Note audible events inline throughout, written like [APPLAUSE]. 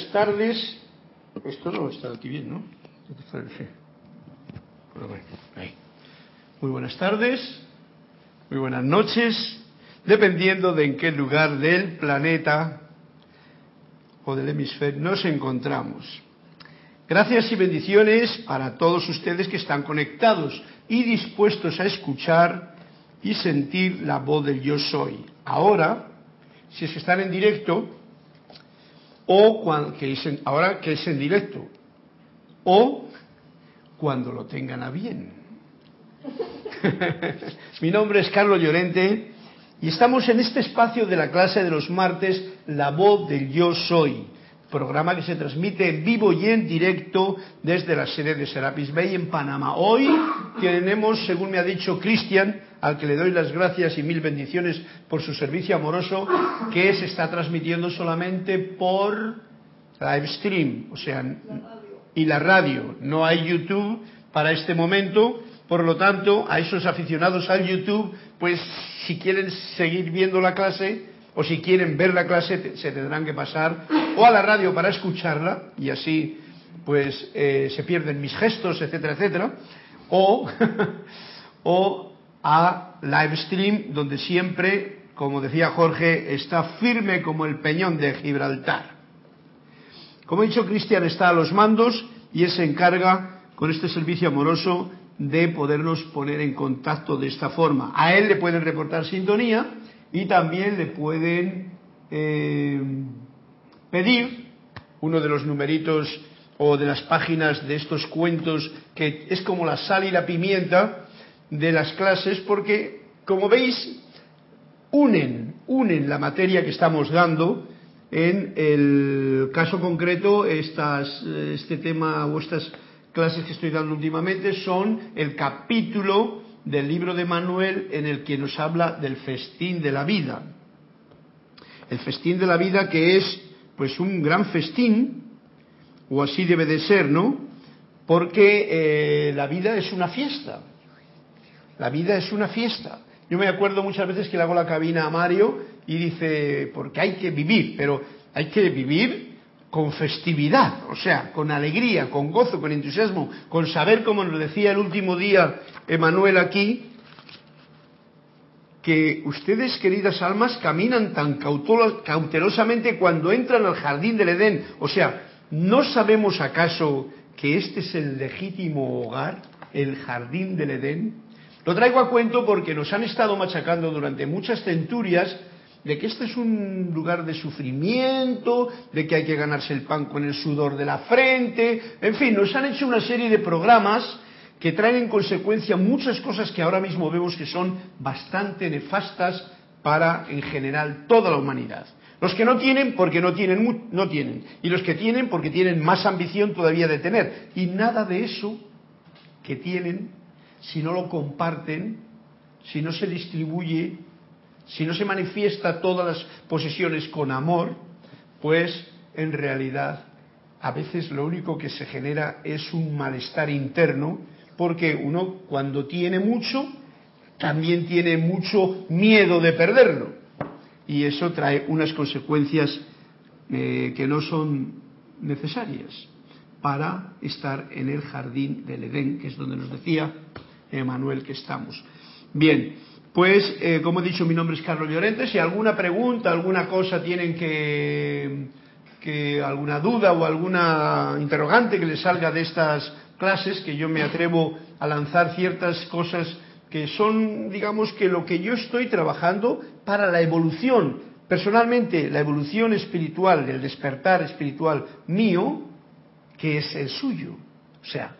Buenas tardes. Esto no está aquí bien, ¿no? Muy buenas tardes, muy buenas noches, dependiendo de en qué lugar del planeta o del hemisferio nos encontramos. Gracias y bendiciones para todos ustedes que están conectados y dispuestos a escuchar y sentir la voz del yo soy. Ahora, si que están en directo, o cuando, que ahora que es en directo, o cuando lo tengan a bien. [LAUGHS] Mi nombre es Carlos Llorente y estamos en este espacio de la clase de los martes, La voz del yo soy, programa que se transmite en vivo y en directo desde la sede de Serapis Bay en Panamá. Hoy tenemos, según me ha dicho Cristian, al que le doy las gracias y mil bendiciones por su servicio amoroso, que se está transmitiendo solamente por live stream, o sea, y la radio. No hay YouTube para este momento, por lo tanto, a esos aficionados al YouTube, pues si quieren seguir viendo la clase o si quieren ver la clase, se tendrán que pasar o a la radio para escucharla y así pues eh, se pierden mis gestos, etcétera, etcétera, o, [LAUGHS] o a live stream donde siempre, como decía Jorge, está firme como el peñón de Gibraltar. Como he dicho, Cristian está a los mandos y él se encarga con este servicio amoroso de podernos poner en contacto de esta forma. A él le pueden reportar sintonía y también le pueden eh, pedir uno de los numeritos o de las páginas de estos cuentos que es como la sal y la pimienta de las clases porque, como veis, unen, unen la materia que estamos dando. En el caso concreto, estas, este tema o estas clases que estoy dando últimamente son el capítulo del libro de Manuel en el que nos habla del festín de la vida. El festín de la vida que es pues un gran festín, o así debe de ser, ¿no? Porque eh, la vida es una fiesta. La vida es una fiesta. Yo me acuerdo muchas veces que le hago la cabina a Mario y dice, porque hay que vivir, pero hay que vivir con festividad, o sea, con alegría, con gozo, con entusiasmo, con saber, como nos decía el último día Emanuel aquí, que ustedes, queridas almas, caminan tan cautelosamente cuando entran al jardín del Edén. O sea, ¿no sabemos acaso que este es el legítimo hogar, el jardín del Edén? Lo traigo a cuento porque nos han estado machacando durante muchas centurias de que este es un lugar de sufrimiento, de que hay que ganarse el pan con el sudor de la frente, en fin, nos han hecho una serie de programas que traen en consecuencia muchas cosas que ahora mismo vemos que son bastante nefastas para, en general, toda la humanidad. Los que no tienen, porque no tienen, no tienen. Y los que tienen, porque tienen más ambición todavía de tener. Y nada de eso que tienen si no lo comparten, si no se distribuye, si no se manifiesta todas las posesiones con amor, pues en realidad a veces lo único que se genera es un malestar interno, porque uno cuando tiene mucho, también tiene mucho miedo de perderlo. Y eso trae unas consecuencias eh, que no son necesarias para estar en el jardín del Edén, que es donde nos decía Emanuel, que estamos. Bien, pues eh, como he dicho, mi nombre es Carlos Llorente. Si alguna pregunta, alguna cosa tienen que, que, alguna duda o alguna interrogante que les salga de estas clases, que yo me atrevo a lanzar ciertas cosas que son, digamos, que lo que yo estoy trabajando para la evolución, personalmente, la evolución espiritual, el despertar espiritual mío, que es el suyo. O sea,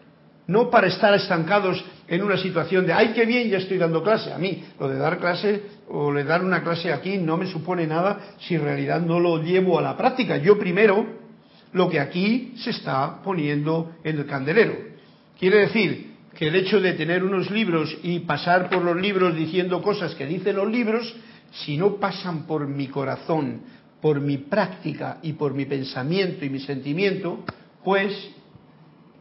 no para estar estancados en una situación de, ay, qué bien, ya estoy dando clase. A mí, lo de dar clase o le dar una clase aquí no me supone nada si en realidad no lo llevo a la práctica. Yo primero, lo que aquí se está poniendo en el candelero. Quiere decir que el hecho de tener unos libros y pasar por los libros diciendo cosas que dicen los libros, si no pasan por mi corazón, por mi práctica y por mi pensamiento y mi sentimiento, pues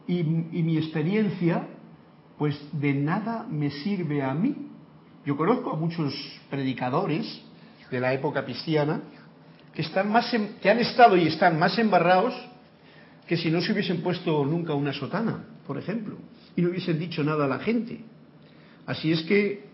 y, mi experiencia, pues de nada me sirve a mí. Yo conozco a muchos predicadores de la época cristiana que están más que han estado y están más embarrados que si no se hubiesen puesto nunca una sotana, por ejemplo, y no hubiesen dicho nada a la gente. Así es que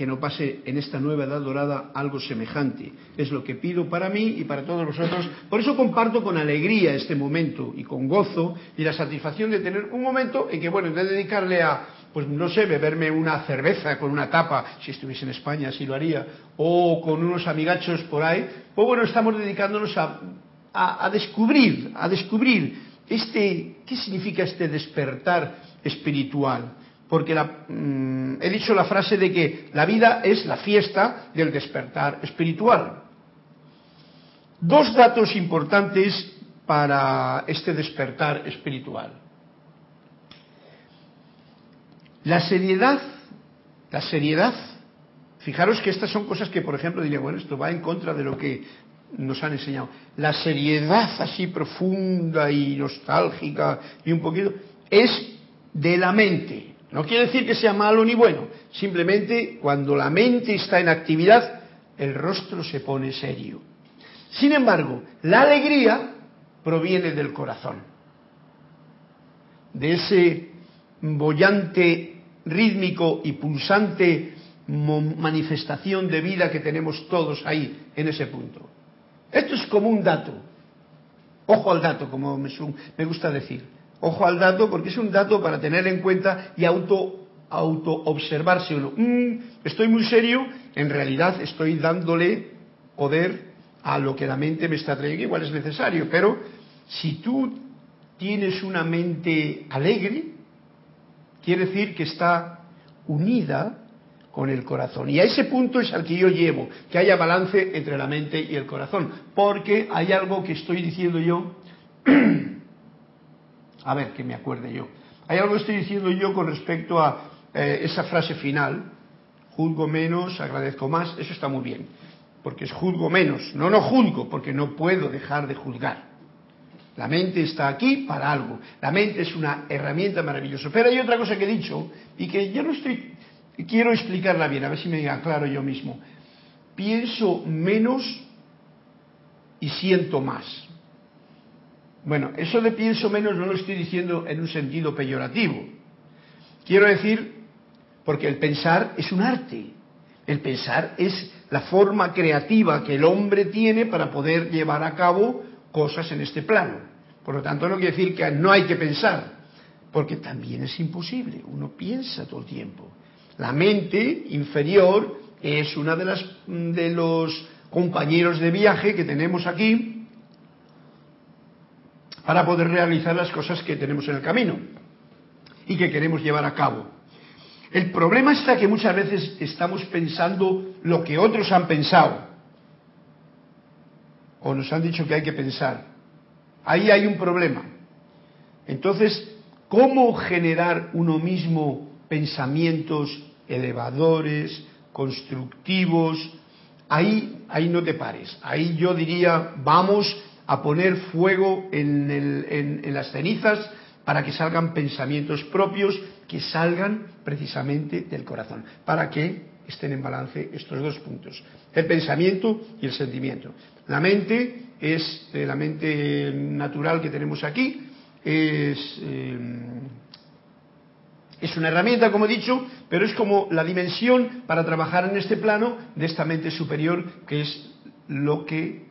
que no pase en esta nueva edad dorada algo semejante. Es lo que pido para mí y para todos vosotros. Por eso comparto con alegría este momento y con gozo y la satisfacción de tener un momento en que, bueno, en vez de dedicarle a, pues no sé, beberme una cerveza con una tapa, si estuviese en España así lo haría, o con unos amigachos por ahí, pues bueno, estamos dedicándonos a, a descubrir, a descubrir este, ¿qué significa este despertar espiritual? porque mm, he dicho la frase de que la vida es la fiesta del despertar espiritual. Dos datos importantes para este despertar espiritual. La seriedad, la seriedad, fijaros que estas son cosas que, por ejemplo, diría, bueno, esto va en contra de lo que nos han enseñado. La seriedad así profunda y nostálgica y un poquito es de la mente. No quiere decir que sea malo ni bueno, simplemente cuando la mente está en actividad, el rostro se pone serio. Sin embargo, la alegría proviene del corazón, de ese bollante, rítmico y pulsante manifestación de vida que tenemos todos ahí, en ese punto. Esto es como un dato. Ojo al dato, como me gusta decir. Ojo al dato porque es un dato para tener en cuenta y auto auto observarse uno. Mm, estoy muy serio, en realidad estoy dándole poder a lo que la mente me está trayendo, igual es necesario, pero si tú tienes una mente alegre, quiere decir que está unida con el corazón. Y a ese punto es al que yo llevo, que haya balance entre la mente y el corazón, porque hay algo que estoy diciendo yo [CLEARS THROAT] A ver, que me acuerde yo. Hay algo que estoy diciendo yo con respecto a eh, esa frase final, juzgo menos, agradezco más, eso está muy bien, porque es juzgo menos, no no juzgo, porque no puedo dejar de juzgar. La mente está aquí para algo, la mente es una herramienta maravillosa. Pero hay otra cosa que he dicho y que yo no estoy, quiero explicarla bien, a ver si me aclaro yo mismo. Pienso menos y siento más. Bueno, eso de pienso menos no lo estoy diciendo en un sentido peyorativo. Quiero decir, porque el pensar es un arte. El pensar es la forma creativa que el hombre tiene para poder llevar a cabo cosas en este plano. Por lo tanto, no quiere decir que no hay que pensar, porque también es imposible. Uno piensa todo el tiempo. La mente inferior es una de las de los compañeros de viaje que tenemos aquí para poder realizar las cosas que tenemos en el camino y que queremos llevar a cabo. El problema está que muchas veces estamos pensando lo que otros han pensado o nos han dicho que hay que pensar. Ahí hay un problema. Entonces, ¿cómo generar uno mismo pensamientos elevadores, constructivos? Ahí, ahí no te pares. Ahí yo diría, vamos a poner fuego en, las cenizas para que salgan pensamientos propios que salgan precisamente del corazón, para que estén en balance estos dos puntos, el pensamiento y el sentimiento. La mente es eh, la mente natural que tenemos aquí, es, eh, es una herramienta, como he dicho, pero es como la dimensión para trabajar en este plano de esta mente superior, que es lo que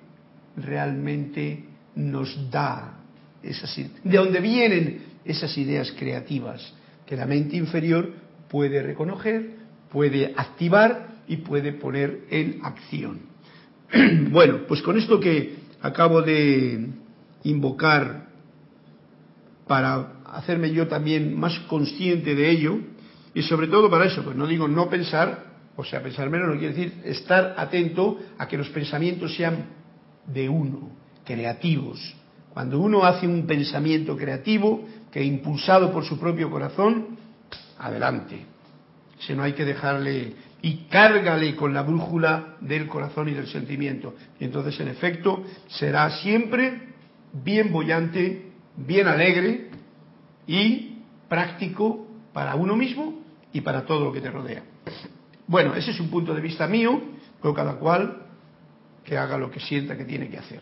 realmente nos da esas de dónde vienen esas ideas creativas que la mente inferior puede reconocer, puede activar y puede poner en acción. [CLEARS THROAT] bueno, pues con esto que acabo de invocar para hacerme yo también más consciente de ello y sobre todo para eso, pues no digo no pensar, o sea, pensar menos no quiere decir estar atento a que los pensamientos sean de uno, creativos. Cuando uno hace un pensamiento creativo, que impulsado por su propio corazón, adelante. Si no hay que dejarle y cárgale con la brújula del corazón y del sentimiento. Y entonces, en efecto, será siempre bien bollante, bien alegre y práctico para uno mismo y para todo lo que te rodea. Bueno, ese es un punto de vista mío, pero cada cual que haga lo que sienta que tiene que hacer.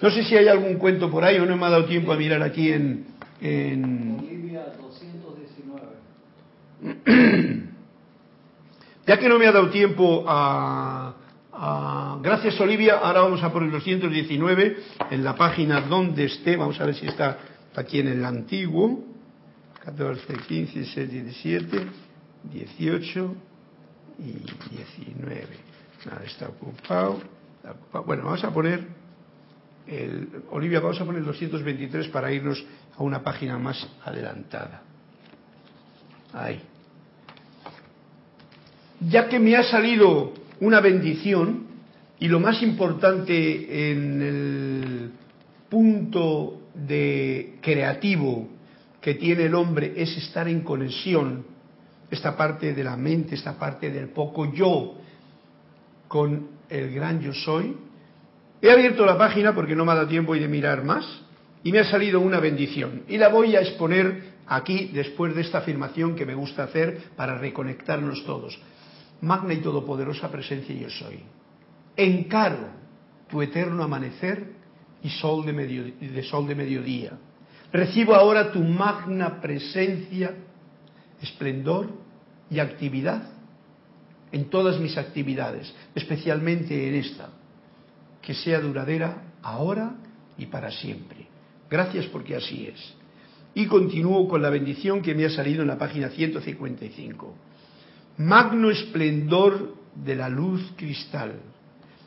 No sé si hay algún cuento por ahí o no me ha dado tiempo a mirar aquí en... Bolivia 219. [CLEARS THROAT] ya que no me ha dado tiempo a, Gracias Olivia, ahora vamos a por el 219 en la página donde esté, vamos a ver si está aquí en el antiguo, 14, 15, 16, 17, 18 y 19. Nada, está ocupado. Bueno, vamos a poner Olivia, vamos a poner el 223 para irnos a una página más adelantada. Ahí. Ya que me ha salido una bendición y lo más importante en el punto de creativo que tiene el hombre es estar en conexión, esta parte de la mente, esta parte del poco yo con el gran yo soy. He abierto la página porque no me ha dado tiempo de mirar más y me ha salido una bendición y la voy a exponer aquí después de esta afirmación que me gusta hacer para reconectarnos todos magna y todopoderosa presencia yo soy. Encaro tu eterno amanecer y sol de, medio, de de mediodía. Recibo ahora tu magna presencia, esplendor y actividad en todas mis actividades, especialmente en esta, que sea duradera ahora y para siempre. Gracias porque así es. Y continúo con la bendición que me ha salido en la página 155 magno esplendor de la luz cristal.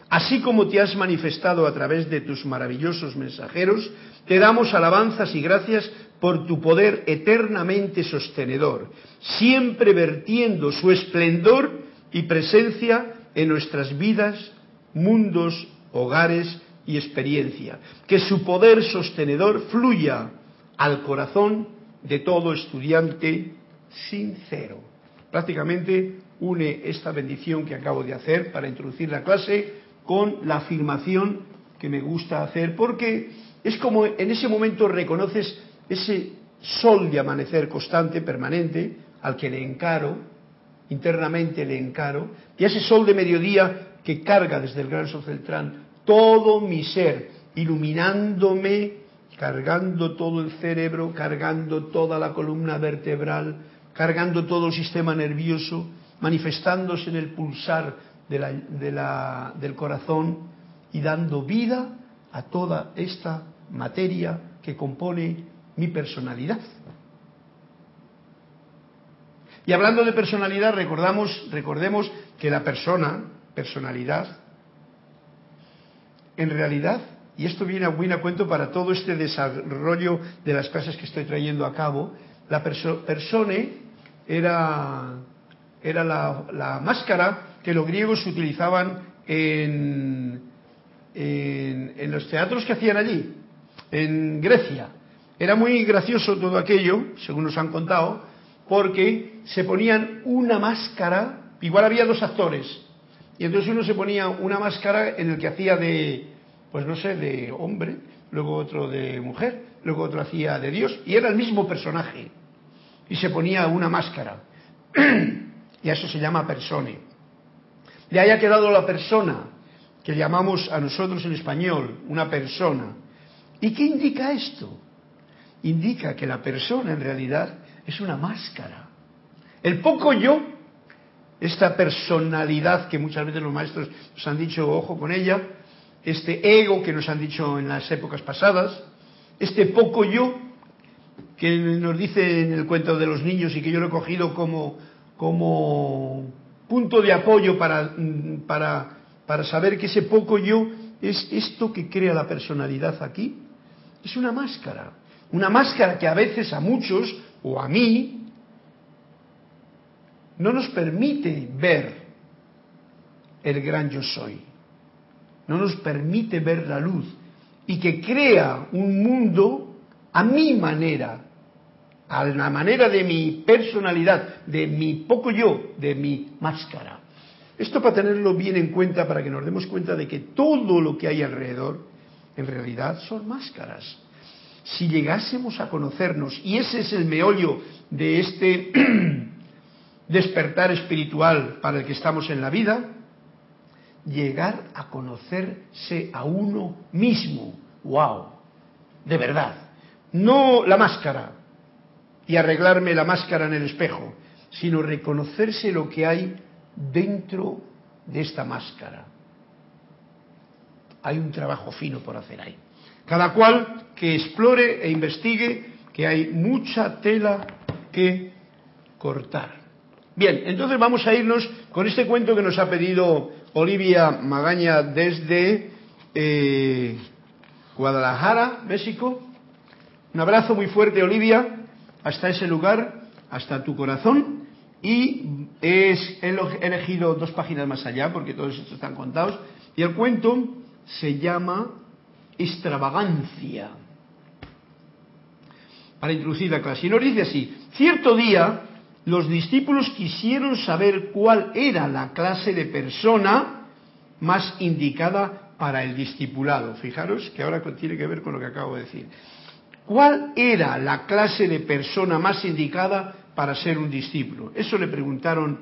Así como te has manifestado a través de tus maravillosos mensajeros, te damos alabanzas y gracias por tu poder eternamente sostenedor, siempre vertiendo su esplendor y presencia en nuestras vidas, mundos, hogares y experiencia. Que su poder sostenedor fluya al corazón de todo estudiante sincero prácticamente une esta bendición que acabo de hacer para introducir la clase con la afirmación que me gusta hacer, porque es como en ese momento reconoces ese sol de amanecer constante, permanente, al que le encaro, internamente le encaro, y ese sol de mediodía que carga desde el gran sol central todo mi ser, iluminándome, cargando todo el cerebro, cargando toda la columna vertebral, cargando todo el sistema nervioso, manifestándose en el pulsar del corazón y dando vida a toda esta materia que compone mi personalidad. Y hablando de personalidad, recordamos, recordemos que la persona, personalidad, en realidad, y esto viene a buen cuento para todo este desarrollo de las clases que estoy trayendo a cabo, la persona era, era la, máscara que los griegos utilizaban en, en, los teatros que hacían allí, en Grecia. Era muy gracioso todo aquello, según nos han contado, porque se ponían una máscara, igual había dos actores, y entonces uno se ponía una máscara en el que hacía de, pues no sé, de hombre, luego otro de mujer, luego otro hacía de Dios, y era el mismo personaje y se ponía una máscara. [CLEARS THROAT] y eso se llama persone. Le haya quedado la persona, que llamamos a nosotros en español una persona. ¿Y qué indica esto? Indica que la persona en realidad es una máscara. El poco yo, esta personalidad que muchas veces los maestros nos han dicho, ojo con ella, este ego que nos han dicho en las épocas pasadas, este poco yo que nos dice en el cuento de los niños y que yo lo he cogido como, como punto de apoyo para, para, para saber que ese poco yo es esto que crea la personalidad aquí. Es una máscara. Una máscara que a veces a muchos, o a mí, no nos permite ver el gran yo soy. No nos permite ver la luz. Y que crea un mundo a mi manera, a la manera de mi personalidad, de mi poco yo, de mi máscara. Esto para tenerlo bien en cuenta, para que nos demos cuenta de que todo lo que hay alrededor, en realidad, son máscaras. Si llegásemos a conocernos, y ese es el meollo de este [CLEARS THROAT] despertar espiritual para el que estamos en la vida, llegar a conocerse a uno mismo. ¡Wow! De verdad. No la máscara y arreglarme la máscara en el espejo, sino reconocerse lo que hay dentro de esta máscara. Hay un trabajo fino por hacer ahí. Cada cual que explore e investigue que hay mucha tela que cortar. Bien, entonces vamos a irnos con este cuento que nos ha pedido Olivia Magaña desde eh, Guadalajara, México. Un abrazo muy fuerte, Olivia, hasta ese lugar, hasta tu corazón. Y he elegido dos páginas más allá, porque todos estos están contados. Y el cuento se llama Extravagancia. Para introducir la clase. Y nos dice así, cierto día los discípulos quisieron saber cuál era la clase de persona más indicada para el discipulado. Fijaros que ahora tiene que ver con lo que acabo de decir. ¿Cuál era la clase de persona más indicada para ser un discípulo? Eso le preguntaron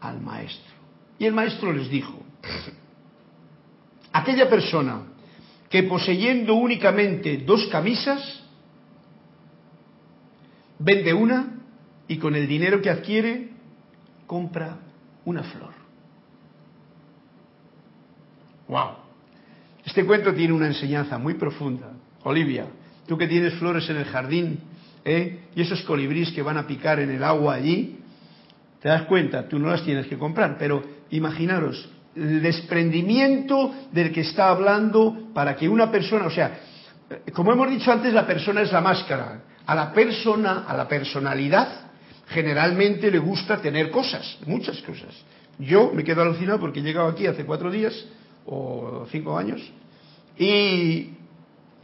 al maestro. Y el maestro les dijo, aquella persona que poseyendo únicamente dos camisas, vende una y con el dinero que adquiere compra una flor. ¡Wow! Este cuento tiene una enseñanza muy profunda. Olivia, tú que tienes flores en el jardín, ¿eh? y esos colibríes que van a picar en el agua allí, te das cuenta, tú no las tienes que comprar, pero imaginaros el desprendimiento del que está hablando para que una persona, o sea, como hemos dicho antes, la persona es la máscara. A la persona, a la personalidad, generalmente le gusta tener cosas, muchas cosas. Yo me quedo alucinado porque he llegado aquí hace cuatro días o cinco años y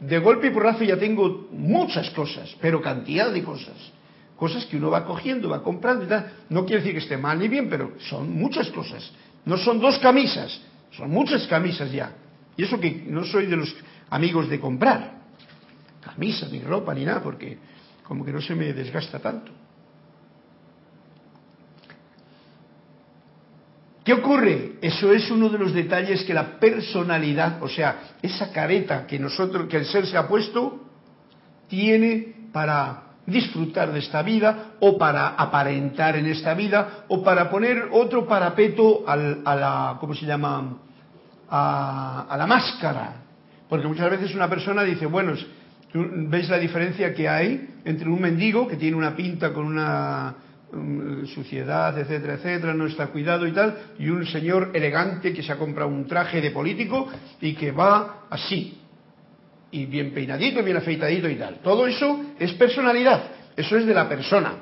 de golpe y porrazo ya tengo muchas cosas, pero cantidad de cosas. Cosas que uno va cogiendo, va comprando y tal. No quiere decir que esté mal ni bien, pero son muchas cosas. No son dos camisas, son muchas camisas ya. Y eso que no soy de los amigos de comprar camisas, ni ropa, ni nada, porque como que no se me desgasta tanto. ¿Qué ocurre? Eso es uno de los detalles que la personalidad, o sea, esa careta que nosotros, que el ser se ha puesto, tiene para disfrutar de esta vida o para aparentar en esta vida o para poner otro parapeto a la, ¿cómo se llama? A, a, la máscara. Porque muchas veces una persona dice, bueno, ¿veis la diferencia que hay entre un mendigo que tiene una pinta con una suciedad, etcétera, etcétera, no está cuidado y tal, y un señor elegante que se ha comprado un traje de político y que va así, y bien peinadito, bien afeitadito y tal. Todo eso es personalidad, eso es de la persona,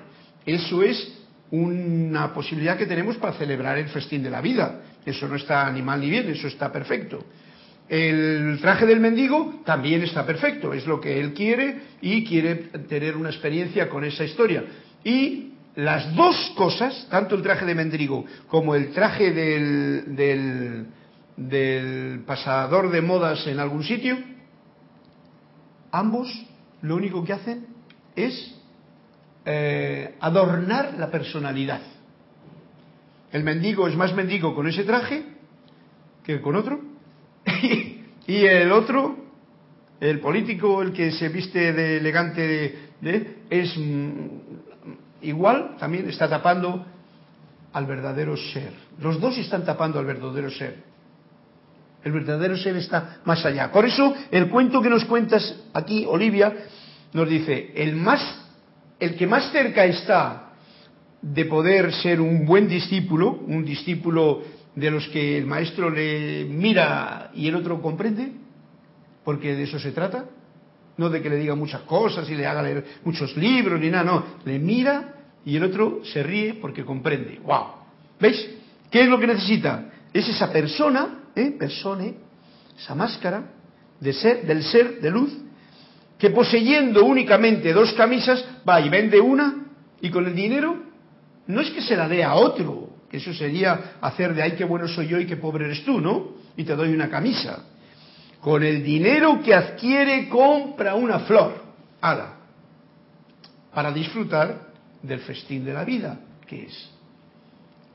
eso es una posibilidad que tenemos para celebrar el festín de la vida. Eso no está ni mal ni bien, eso está perfecto. El traje del mendigo también está perfecto, es lo que él quiere y quiere tener una experiencia con esa historia. Y las dos cosas, tanto el traje de mendrigo como el traje del, del, pasador de modas en algún sitio, ambos lo único que hacen es eh, adornar la personalidad. El mendigo es más mendigo con ese traje que con otro. [LAUGHS] y el otro, el político, el que se viste de elegante, es igual también está tapando al verdadero ser. Los dos están tapando al verdadero ser. El verdadero ser está más allá. Por eso el cuento que nos cuentas aquí, Olivia, nos dice, el más, el que más cerca está de poder ser un buen discípulo, un discípulo de los que el maestro le mira y el otro comprende, porque de eso se trata, no de que le diga muchas cosas y le haga leer muchos libros ni nada, no, le mira y el otro se ríe porque comprende. ¡Wow! ¿Veis? ¿Qué es lo que necesita? Es esa persona, ¿eh? esa máscara de ser, del ser de luz, que poseyendo únicamente dos camisas va y vende una y con el dinero no es que se la dé a otro, que eso sería hacer de ay qué bueno soy yo y qué pobre eres tú, ¿no? Y te doy una camisa. Con el dinero que adquiere compra una flor. ¡Hala! Para disfrutar del festín de la vida, que es.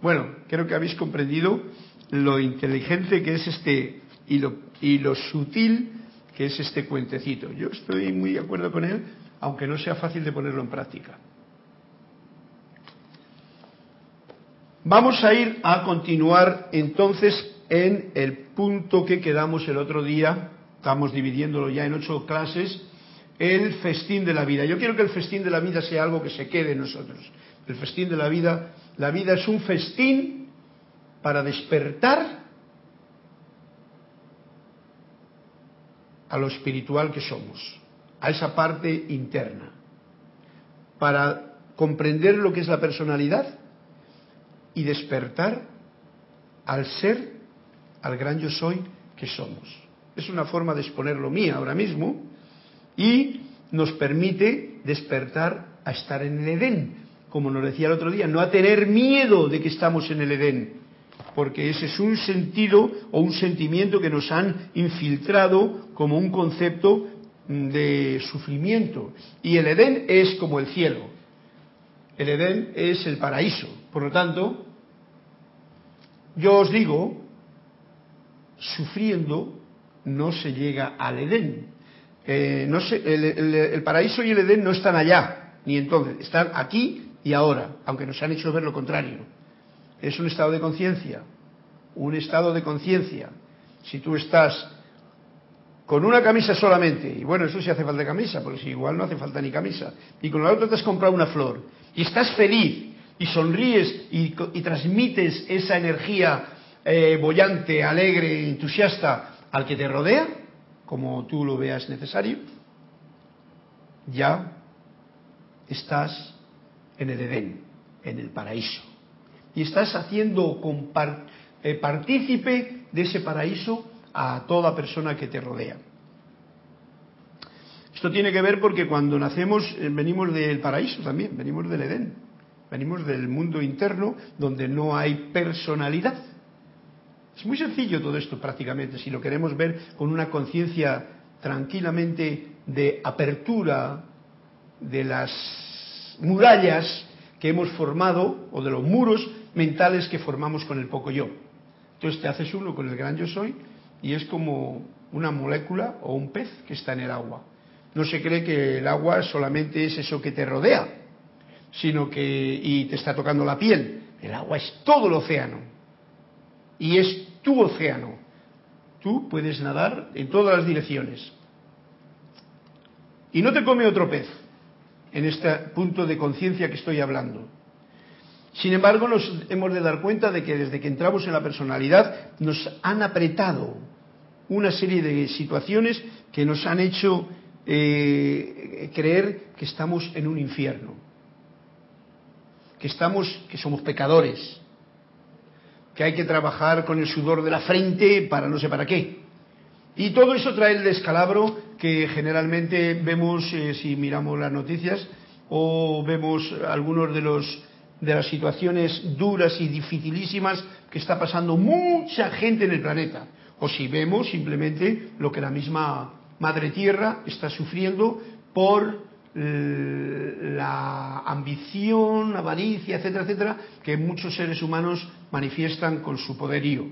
Bueno, creo que habéis comprendido lo inteligente que es este y lo, y lo sutil que es este cuentecito. Yo estoy muy de acuerdo con él, aunque no sea fácil de ponerlo en práctica. Vamos a ir a continuar entonces en el punto que quedamos el otro día, estamos dividiéndolo ya en ocho clases, el festín de la vida. Yo quiero que el festín de la vida sea algo que se quede en nosotros. El festín de la vida, la vida es un festín para despertar a lo espiritual que somos, a esa parte interna, para comprender lo que es la personalidad y despertar al ser, al gran yo soy que somos. Es una forma de exponerlo mía ahora mismo y nos permite despertar a estar en el Edén, como nos decía el otro día, no a tener miedo de que estamos en el Edén, porque ese es un sentido o un sentimiento que nos han infiltrado como un concepto de sufrimiento. Y el Edén es como el cielo. El Edén es el paraíso. Por lo tanto, yo os digo, sufriendo no se llega al Edén. Eh, el, paraíso y el Edén no están allá, ni entonces, están aquí y ahora, aunque nos han hecho ver lo contrario. Es un estado de conciencia, un estado de conciencia. Si tú estás con una camisa solamente, y bueno, eso sí hace falta camisa, porque si igual no hace falta ni camisa, y con la otra te has comprado una flor, y estás feliz, y sonríes y, transmites esa energía eh, bollante, alegre, entusiasta al que te rodea, como tú lo veas necesario, ya estás en el Edén, en el paraíso. Y estás haciendo eh, partícipe de ese paraíso a toda persona que te rodea. Esto tiene que ver porque cuando nacemos eh, venimos del paraíso también, venimos del Edén, venimos del mundo interno donde no hay personalidad. Es muy sencillo todo esto prácticamente, si lo queremos ver con una conciencia tranquilamente de apertura de las murallas que hemos formado o de los muros mentales que formamos con el poco yo. Entonces te haces uno con el gran yo soy y es como una molécula o un pez que está en el agua. No se cree que el agua solamente es eso que te rodea, sino que y te está tocando la piel. El agua es todo el océano y es tu océano. Tú puedes nadar en todas las direcciones. Y no te come otro pez en este punto de conciencia que estoy hablando. Sin embargo, nos hemos de dar cuenta de que desde que entramos en la personalidad nos han apretado una serie de situaciones que nos han hecho eh, creer que estamos en un infierno, que estamos, que somos pecadores, que hay que trabajar con el sudor de la frente para no sé para qué. Y todo eso trae el descalabro que generalmente vemos eh, si miramos las noticias o vemos algunos de los de las situaciones duras y dificilísimas que está pasando mucha gente en el planeta o si vemos simplemente lo que la misma Madre Tierra está sufriendo por la ambición, avaricia, etcétera, etcétera, que muchos seres humanos manifiestan con su poderío.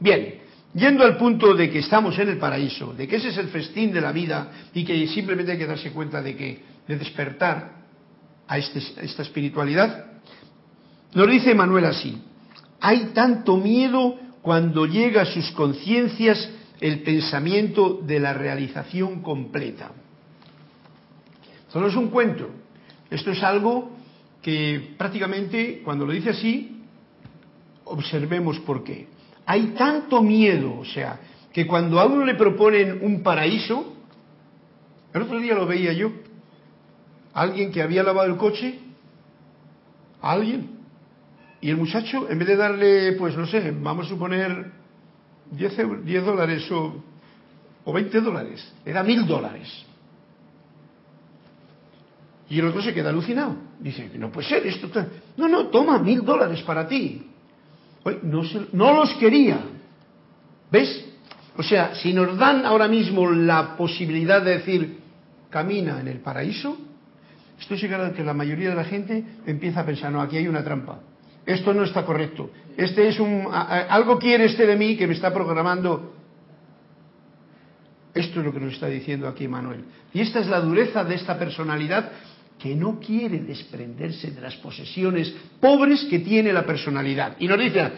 Bien, yendo al punto de que estamos en el paraíso, de que ese es el festín de la vida y que simplemente hay que darse cuenta de que de despertar a, este, a esta espiritualidad, nos dice Manuel así: hay tanto miedo cuando llega a sus conciencias el pensamiento de la realización completa. Esto no es un cuento, esto es algo que prácticamente cuando lo dice así, observemos por qué. Hay tanto miedo, o sea, que cuando a uno le proponen un paraíso, el otro día lo veía yo, alguien que había lavado el coche, alguien, y el muchacho, en vez de darle, pues no sé, vamos a suponer 10, 10 dólares o, o 20 dólares, le da mil dólares. Y el otro se queda alucinado. Dice, no puede ser, esto... No, no, toma mil dólares para ti. no, no los quería. ¿Ves? O sea, si nos dan ahora mismo la posibilidad de decir, camina en el paraíso, estoy seguro de que la mayoría de la gente empieza a pensar, no, aquí hay una trampa. esto no está correcto. Este es un algo quiere este de mí que me está programando. Esto es lo que nos está diciendo aquí Manuel. Y esta es la dureza de esta personalidad que no quiere desprenderse de las posesiones pobres que tiene la personalidad. Y nos dice,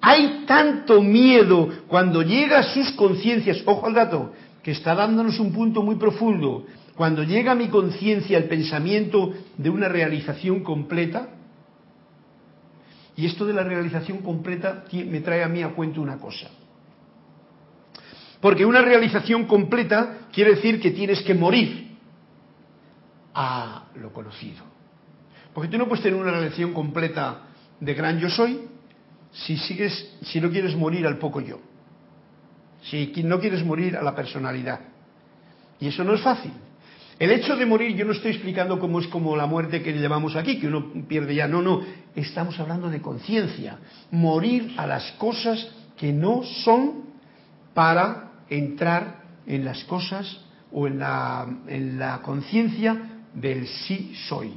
hay tanto miedo cuando llega a sus conciencias, ojo al dato, que está dándonos un punto muy profundo, cuando llega a mi conciencia el pensamiento de una realización completa, y esto de la realización completa me trae a mí a cuento una cosa. Porque una realización completa quiere decir que tienes que morir a lo conocido. Porque tú no puedes tener una realización completa de gran yo soy si sigues, si no quieres morir al poco yo. Si no quieres morir a la personalidad. Y eso no es fácil. El hecho de morir, yo no estoy explicando cómo es como la muerte que llevamos aquí, que uno pierde ya. No, no. Estamos hablando de conciencia. Morir a las cosas que no son para entrar en las cosas o en la, en la conciencia del sí soy.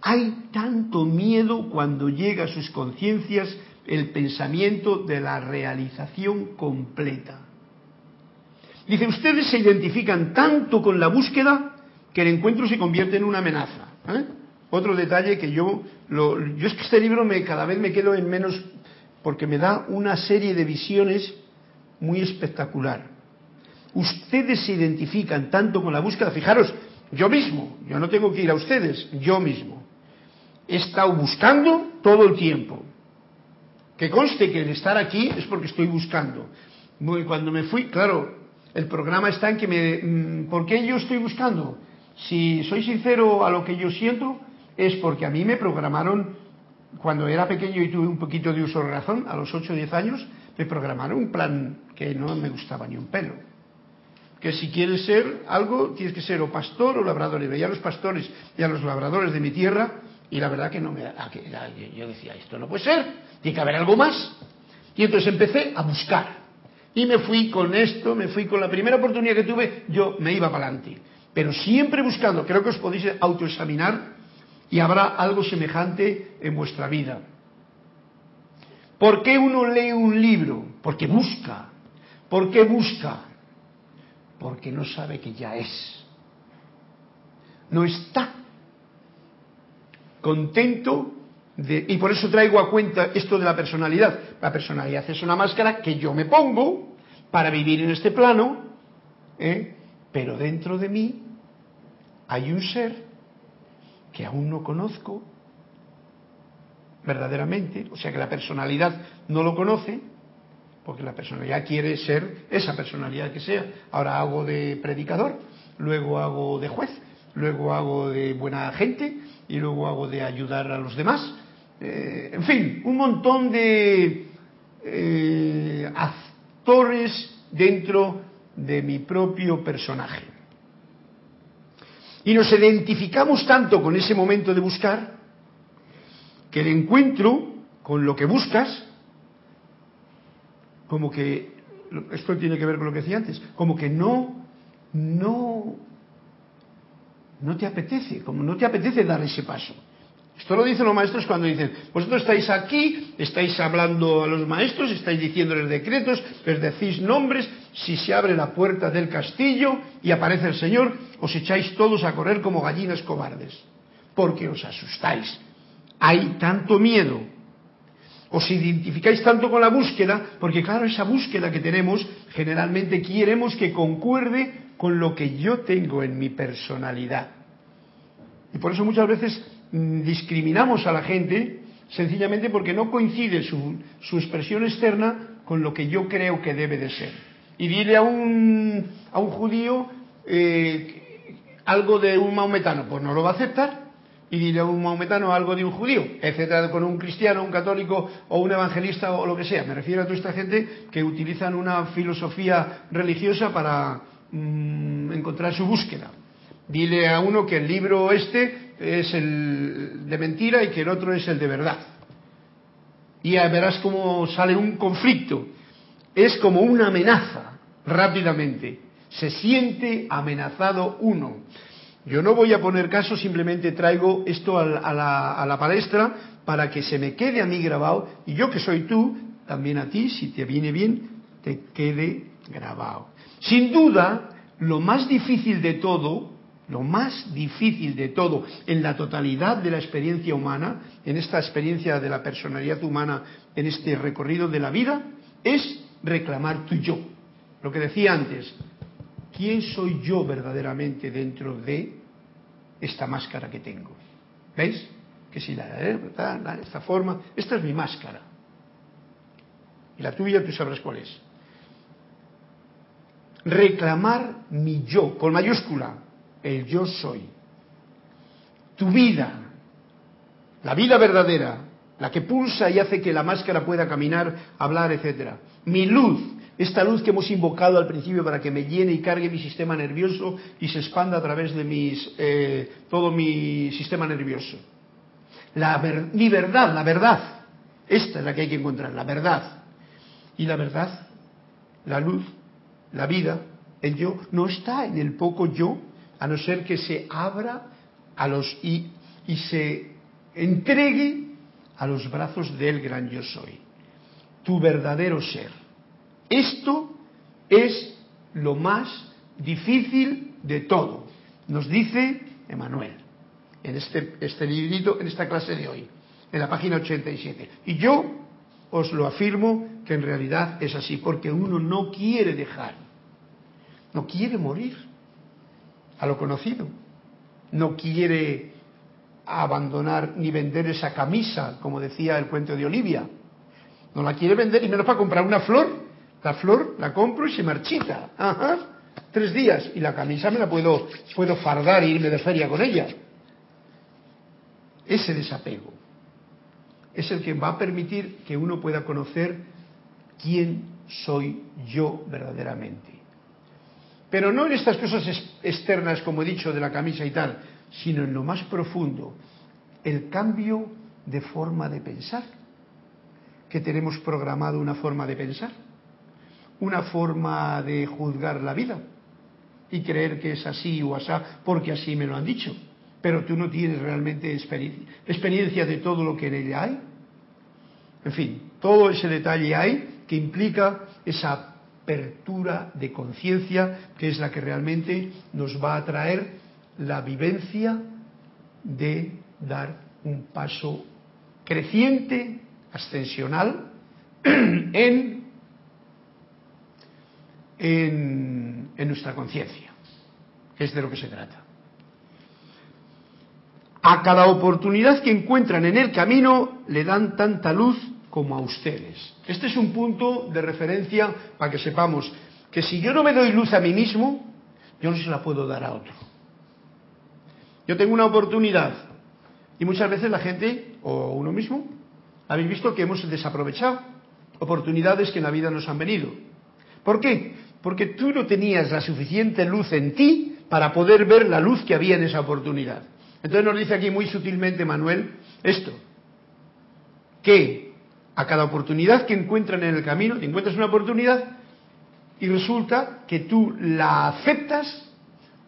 Hay tanto miedo cuando llega a sus conciencias el pensamiento de la realización completa. Dice, ustedes se identifican tanto con la búsqueda que el encuentro se convierte en una amenaza. ¿eh? Otro detalle que yo, lo, yo es que este libro me, cada vez me quedo en menos porque me da una serie de visiones muy espectacular. Ustedes se identifican tanto con la búsqueda, fijaros, yo mismo, yo no tengo que ir a ustedes, yo mismo. He estado buscando todo el tiempo. Que conste que el estar aquí es porque estoy buscando. Cuando me fui, claro, el programa está en que me... Mm, ¿Por qué yo estoy buscando? Si soy sincero a lo que yo siento, es porque a mí me programaron, cuando era pequeño y tuve un poquito de uso de razón, a los 8 o 10 años, me programaron un plan que no me gustaba ni un pelo. Que si quieres ser algo, tienes que ser o pastor o labrador. Y veía a los pastores y a los labradores de mi tierra, y la verdad que no me... Yo decía, esto no puede ser, tiene que haber algo más. Y entonces empecé a buscar y me fui con esto, me fui con la primera oportunidad que tuve, yo me iba para adelante. Pero siempre buscando, creo que os podéis autoexaminar y habrá algo semejante en vuestra vida. ¿Por qué uno lee un libro? Porque busca. ¿Por qué busca? Porque no sabe que ya es. No está contento y por eso traigo a cuenta esto de la personalidad. La personalidad es una máscara que yo me pongo para vivir en este plano, ¿eh? pero dentro de mí hay un ser que aún no conozco verdaderamente, o sea que la personalidad no lo conoce, porque la personalidad quiere ser esa personalidad que sea. Ahora hago de predicador, luego hago de juez, luego hago de buena gente y luego hago de ayudar a los demás eh, en fin, un montón de eh, actores dentro de mi propio personaje. Y nos identificamos tanto con ese momento de buscar que el encuentro con lo que buscas, como que, esto tiene que ver con lo que decía antes, como que no, no, no te apetece, como no te apetece dar ese paso. Esto lo dicen los maestros cuando dicen, vosotros estáis aquí, estáis hablando a los maestros, estáis diciéndoles decretos, les decís nombres, si se abre la puerta del castillo y aparece el Señor, os echáis todos a correr como gallinas cobardes, porque os asustáis. Hay tanto miedo. Os identificáis tanto con la búsqueda, porque claro, esa búsqueda que tenemos, generalmente queremos que concuerde con lo que yo tengo en mi personalidad. Y por eso muchas veces Mm, discriminamos a la gente sencillamente porque no coincide su, expresión externa con lo que yo creo que debe de ser. Y dile a un, a un judío eh, algo de un maometano, pues no lo va a aceptar. Y dile a un maometano algo de un judío, etcétera, con un cristiano, un católico o un evangelista o lo que sea. Me refiero a toda esta gente que utilizan una filosofía religiosa para mm, encontrar su búsqueda. Dile a uno que el libro este es el de mentira y que el otro es el de verdad. Y verás cómo sale un conflicto. Es como una amenaza, rápidamente. Se siente amenazado uno. Yo no voy a poner caso, simplemente traigo esto a la, a la palestra para que se me quede a mí grabado y yo que soy tú, también a ti, si te viene bien, te quede grabado. Sin duda, lo más difícil de todo, lo más difícil de todo en la totalidad de la experiencia humana, en esta experiencia de la personalidad humana, en este recorrido de la vida, es reclamar tu yo. Lo que decía antes, ¿quién soy yo verdaderamente dentro de esta máscara que tengo? ¿Veis? Que si la, de esta forma, esta es mi máscara. Y la tuya tú sabrás cuál es. Reclamar mi yo, con mayúscula, el yo soy. Tu vida, la vida verdadera, la que pulsa y hace que la máscara pueda caminar, hablar, etcétera. Mi luz, esta luz que hemos invocado al principio para que me llene y cargue mi sistema nervioso y se expanda a través de mis, eh, todo mi sistema nervioso. La mi verdad, la verdad, esta es la que hay que encontrar, la verdad. Y la verdad, la luz, la vida, el yo, no está en el poco yo, a no ser que se abra a los y, y se entregue a los brazos del gran yo soy, tu verdadero ser. Esto es lo más difícil de todo, nos dice Emanuel en este, este librito, en esta clase de hoy, en la página 87. Y yo os lo afirmo que en realidad es así, porque uno no quiere dejar, no quiere morir a lo conocido, no quiere abandonar ni vender esa camisa, como decía el cuento de Olivia, no la quiere vender y menos para comprar una flor, la flor la compro y se marchita, Ajá. tres días y la camisa me la puedo, puedo fardar e irme de feria con ella. Ese desapego es el que va a permitir que uno pueda conocer quién soy yo verdaderamente. Pero no en estas cosas externas, como he dicho, de la camisa y tal, sino en lo más profundo, el cambio de forma de pensar, que tenemos programado una forma de pensar, una forma de juzgar la vida y creer que es así o asá porque así me lo han dicho pero tú no tienes realmente experiencia de todo lo que en ella hay. En fin, todo ese detalle hay que implica esa apertura de conciencia que es la que realmente nos va a traer la vivencia de dar un paso creciente, ascensional, [CLEARS THROAT] en, en, nuestra conciencia, que es de lo que se trata a cada oportunidad que encuentran en el camino le dan tanta luz como a ustedes. Este es un punto de referencia para que sepamos que si yo no me doy luz a mí mismo, yo no se la puedo dar a otro. Yo tengo una oportunidad y muchas veces la gente o uno mismo habéis visto que hemos desaprovechado oportunidades que en la vida nos han venido. ¿Por qué? Porque tú no tenías la suficiente luz en ti para poder ver la luz que había en esa oportunidad. Entonces nos dice aquí muy sutilmente Manuel esto, que a cada oportunidad que encuentran en el camino, te encuentras una oportunidad y resulta que tú la aceptas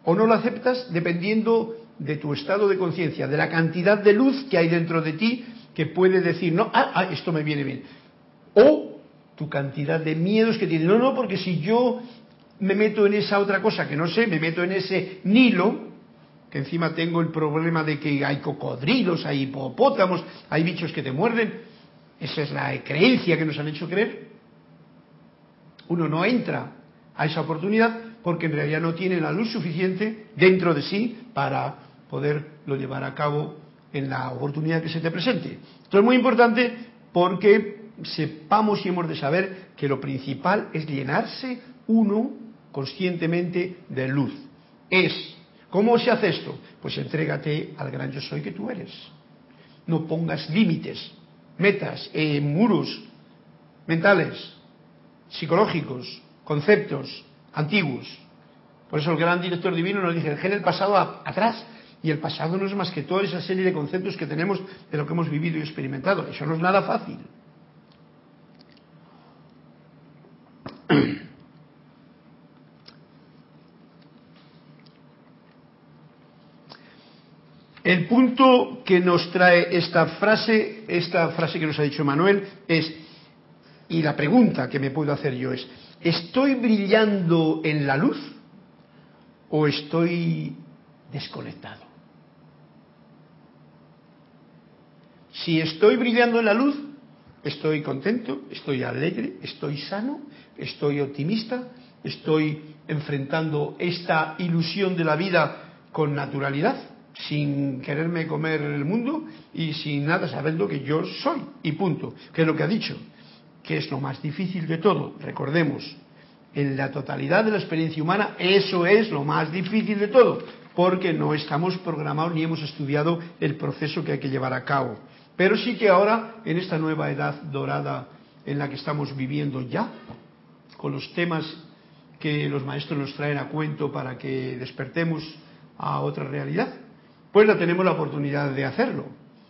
o no la aceptas dependiendo de tu estado de conciencia, de la cantidad de luz que hay dentro de ti que puede decir, no, ah, ah, esto me viene bien. O tu cantidad de miedos que tienes. No, no, porque si yo me meto en esa otra cosa que no sé, me meto en ese Nilo, que encima tengo el problema de que hay cocodrilos, hay hipopótamos, hay bichos que te muerden. Esa es la creencia que nos han hecho creer. Uno no entra a esa oportunidad porque en realidad no tiene la luz suficiente dentro de sí para poderlo llevar a cabo en la oportunidad que se te presente. Esto es muy importante porque sepamos y hemos de saber que lo principal es llenarse uno conscientemente de luz. Es. ¿Cómo se hace esto? Pues entrégate al gran yo soy que tú eres. No pongas límites, metas, eh, muros mentales, psicológicos, conceptos antiguos. Por eso el gran director divino nos dice, dejé el pasado atrás. Y el pasado no es más que toda esa serie de conceptos que tenemos de lo que hemos vivido y experimentado. Eso no es nada fácil. El punto que nos trae esta frase, esta frase que nos ha dicho Manuel, es, y la pregunta que me puedo hacer yo es, ¿estoy brillando en la luz o estoy desconectado? Si estoy brillando en la luz, estoy contento, estoy alegre, estoy sano, estoy optimista, estoy enfrentando esta ilusión de la vida con naturalidad, sin quererme comer el mundo y sin nada sabiendo que yo soy y punto, que es lo que ha dicho, que es lo más difícil de todo, recordemos, en la totalidad de la experiencia humana eso es lo más difícil de todo, porque no estamos programados ni hemos estudiado el proceso que hay que llevar a cabo. Pero sí que ahora, en esta nueva edad dorada en la que estamos viviendo ya, con los temas que los maestros nos traen a cuento para que despertemos a otra realidad, pues la tenemos la oportunidad de hacerlo.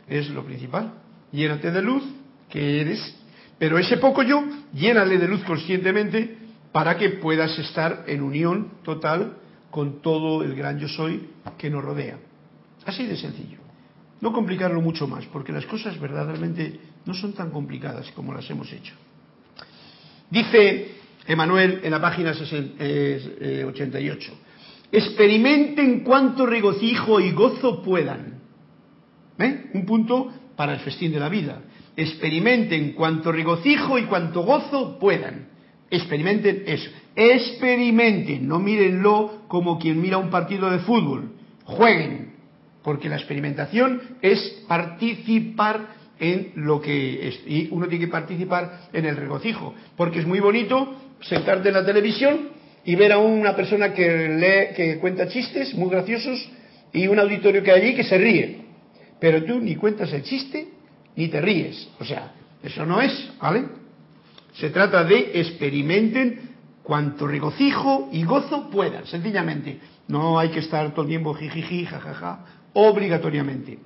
Es lo principal. Llénate de luz, que eres, pero ese poco yo, llénale de luz conscientemente para que puedas estar en unión total con todo el gran yo soy que nos rodea. Así de sencillo. No complicarlo mucho más, porque las cosas verdaderamente no son tan complicadas como las hemos hecho. Dice Emanuel en la página 88, eh, experimenten cuanto regocijo y gozo puedan. ¿Eh? Un punto para el festín de la vida. Experimenten cuanto regocijo y cuanto gozo puedan. Experimenten eso. Experimenten, no mírenlo como quien mira un partido de fútbol. Jueguen, porque la experimentación es participar en lo que es. Y uno tiene que participar en el regocijo, porque es muy bonito sentarte en la televisión y ver a una persona que que cuenta chistes muy graciosos y un auditorio que hay allí que se ríe. Pero tú ni cuentas el chiste ni te ríes. O sea, eso no es, ¿vale? Se trata de experimenten cuanto regocijo y gozo puedan, sencillamente. No hay que estar todo el tiempo jijiji, jajaja, obligatoriamente.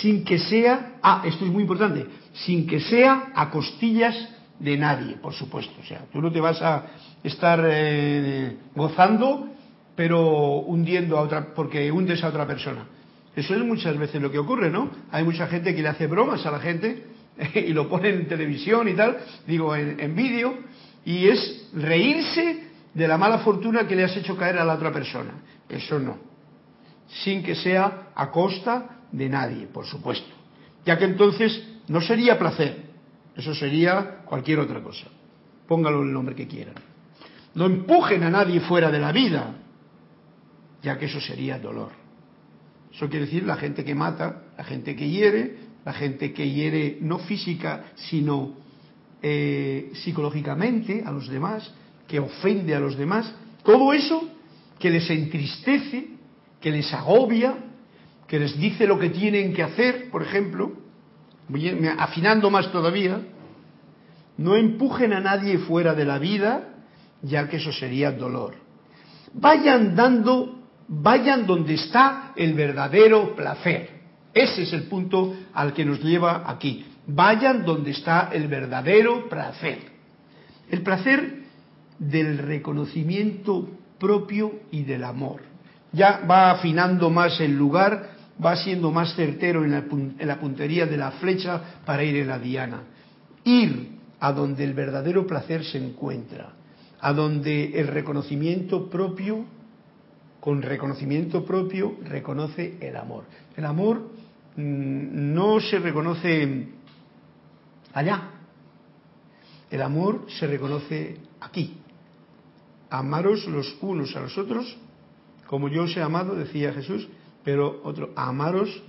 Sin que sea, ah, esto es muy importante, sin que sea a costillas de nadie, por supuesto. O sea, tú no te vas a estar eh, gozando, pero hundiendo a otra, porque hundes a otra persona. Eso es muchas veces lo que ocurre, ¿no? Hay mucha gente que le hace bromas a la gente [LAUGHS] y lo pone en televisión y tal, digo, en, en vídeo, y es reírse de la mala fortuna que le has hecho caer a la otra persona. Eso no sin que sea a costa de nadie, por supuesto, ya que entonces no sería placer, eso sería cualquier otra cosa. Póngalo el nombre que quieran. No empujen a nadie fuera de la vida, ya que eso sería dolor. Eso quiere decir la gente que mata, la gente que hiere, la gente que hiere no física, sino eh, psicológicamente a los demás, que ofende a los demás, todo eso que les entristece que les agobia, que les dice lo que tienen que hacer, por ejemplo, afinando más todavía, no empujen a nadie fuera de la vida, ya que eso sería dolor. Vayan dando, vayan donde está el verdadero placer. Ese es el punto al que nos lleva aquí. Vayan donde está el verdadero placer. El placer del reconocimiento propio y del amor ya va afinando más el lugar, va siendo más certero en la, puntería de la flecha para ir en la diana. Ir a donde el verdadero placer se encuentra, a donde el reconocimiento propio, con reconocimiento propio, reconoce el amor. El amor mm, no se reconoce allá, el amor se reconoce aquí. Amaros los unos a los otros como yo os he amado, decía Jesús, pero otro, amaros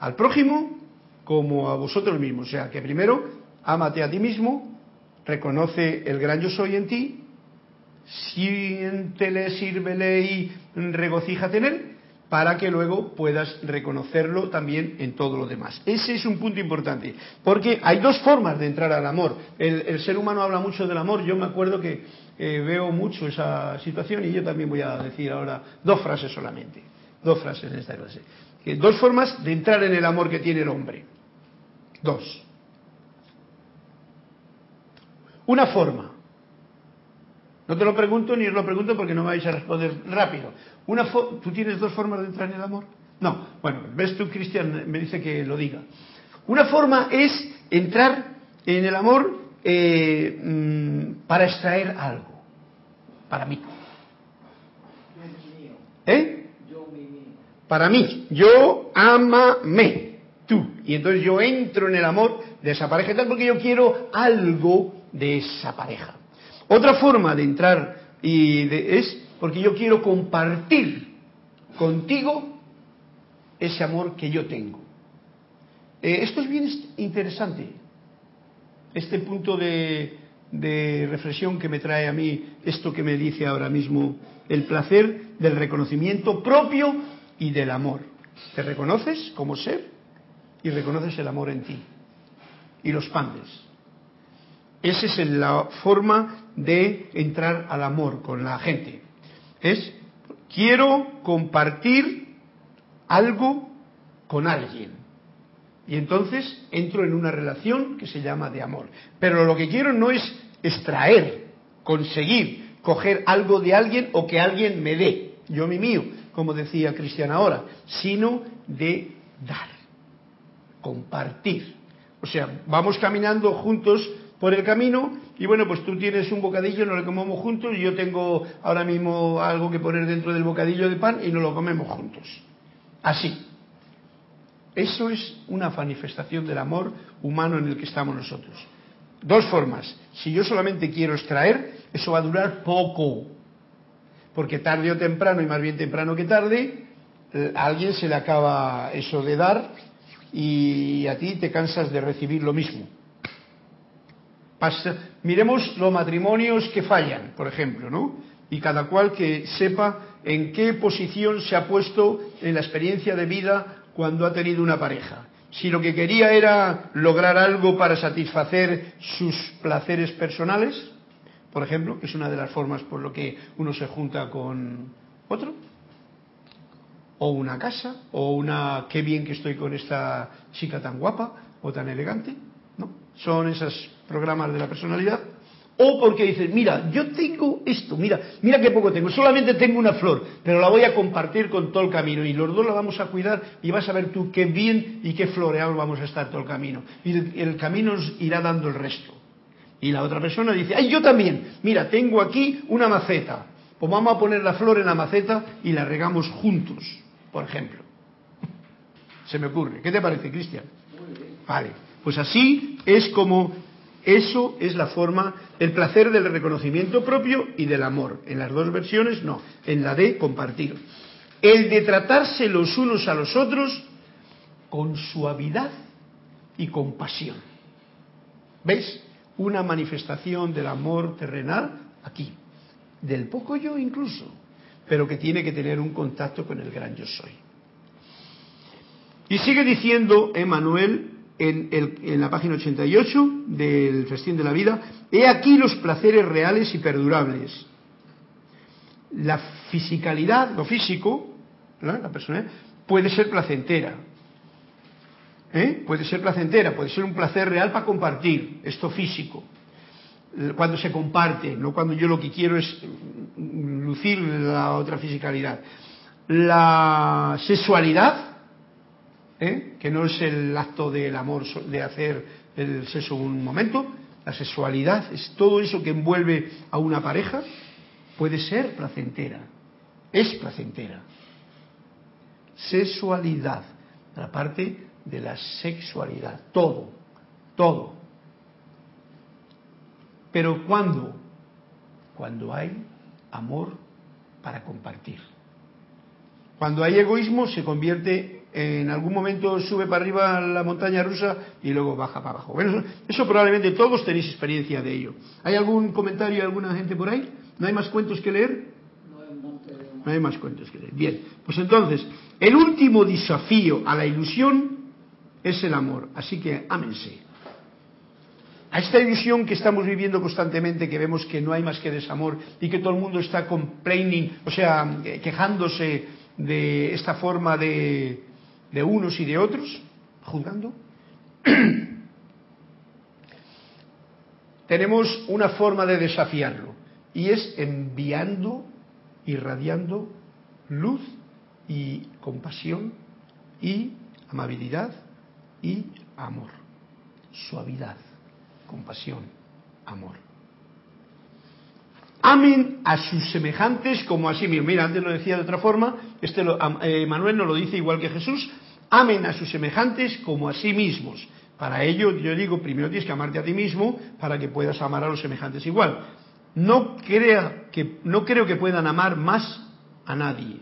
al prójimo como a vosotros mismos. O sea, que primero, ámate a ti mismo, reconoce el gran yo soy en ti, siéntele, sírvele y regocíjate en él, para que luego puedas reconocerlo también en todo lo demás. Ese es un punto importante, porque hay dos formas de entrar al amor. El, ser humano habla mucho del amor, yo me acuerdo que eh, veo mucho esa situación y yo también voy a decir ahora dos frases solamente, dos frases en esta clase. dos formas de entrar en el amor que tiene el hombre. Dos. Una forma. No te lo pregunto ni os lo pregunto porque no me vais a responder rápido. Una ¿Tú tienes dos formas de entrar en el amor? No, bueno, ves tú, Cristian, me dice que lo diga. Una forma es entrar en el amor eh, mm, para extraer algo, para mí. ¿Eh? Para mí, yo amame, tú. Y entonces yo entro en el amor de esa pareja tal porque yo quiero algo de esa pareja. Otra forma de entrar y es porque yo quiero compartir contigo ese amor que yo tengo. Eh, esto es bien interesante, este punto de, de reflexión que me trae a mí esto que me dice ahora mismo, el placer del reconocimiento propio y del amor. Te reconoces como ser y reconoces el amor en ti y lo expandes. Esa es la forma de entrar al amor con la gente. Es, quiero compartir algo con alguien. Y entonces entro en una relación que se llama de amor. Pero lo que quiero no es extraer, conseguir, coger algo de alguien o que alguien me dé, yo mi mío, como decía Cristian ahora, sino de dar, compartir. O sea, vamos caminando juntos por el camino y bueno, pues tú tienes un bocadillo, nos lo comemos juntos y yo tengo ahora mismo algo que poner dentro del bocadillo de pan y nos lo comemos juntos. Así. Eso es una manifestación del amor humano en el que estamos nosotros. Dos formas. Si yo solamente quiero extraer, eso va a durar poco. Porque tarde o temprano, y más bien temprano que tarde, eh, a alguien se le acaba eso de dar y a ti te cansas de recibir lo mismo. Miremos los matrimonios que fallan, por ejemplo, ¿no? Y cada cual que sepa en qué posición se ha puesto en la experiencia de vida cuando ha tenido una pareja. Si lo que quería era lograr algo para satisfacer sus placeres personales, por ejemplo, que es una de las formas por lo que uno se junta con otro, o una casa, o una qué bien que estoy con esta chica tan guapa o tan elegante. Son esos programas de la personalidad o porque dices, mira, yo tengo esto, mira, mira qué poco tengo, solamente tengo una flor, pero la voy a compartir con todo el camino y los dos la vamos a cuidar y vas a ver tú qué bien y qué floreado vamos a estar todo el camino. Y el, camino nos irá dando el resto. Y la otra persona dice, ay, yo también, mira, tengo aquí una maceta, pues vamos a poner la flor en la maceta y la regamos juntos, por ejemplo. Se me ocurre. ¿Qué te parece, Cristian? Vale, pues así es como eso es la forma, el placer del reconocimiento propio y del amor. En las dos versiones no, en la de compartir. El de tratarse los unos a los otros con suavidad y compasión. ¿Veis? Una manifestación del amor terrenal aquí, del poco yo incluso, pero que tiene que tener un contacto con el gran yo soy. Y sigue diciendo Emanuel en, la página 88 del Festín de la Vida, he aquí los placeres reales y perdurables. La fisicalidad, lo físico, la persona, puede ser placentera. ¿eh? Puede ser placentera, puede ser un placer real para compartir, esto físico. Cuando se comparte, no cuando yo lo que quiero es lucir la otra fisicalidad. La sexualidad ¿eh? que no es el acto del amor de hacer el sexo un momento, la sexualidad es todo eso que envuelve a una pareja, puede ser placentera, es placentera. Sexualidad, la parte de la sexualidad, todo, todo. Pero ¿cuándo? Cuando hay amor para compartir. Cuando hay egoísmo se convierte en algún momento sube para arriba la montaña rusa y luego baja para abajo. Bueno, eso probablemente todos tenéis experiencia de ello. ¿Hay algún comentario de alguna gente por ahí? ¿No hay más cuentos que leer? No hay más cuentos que leer. Bien, pues entonces, el último desafío a la ilusión es el amor. Así que ámense. A esta ilusión que estamos viviendo constantemente, que vemos que no hay más que desamor y que todo el mundo está complaining, o sea, quejándose de esta forma de, de unos y de otros, juzgando, [CLEARS THROAT] tenemos una forma de desafiarlo y es enviando, irradiando luz y compasión y amabilidad y amor. Suavidad, compasión, amor. Amen a sus semejantes como a sí mismos. Mira, antes lo decía de otra forma, este lo, eh, Manuel nos lo dice igual que Jesús. Amen a sus semejantes como a sí mismos. Para ello, yo digo, primero tienes que amarte a ti mismo para que puedas amar a los semejantes igual. No, crea que, no creo que puedan amar más a nadie.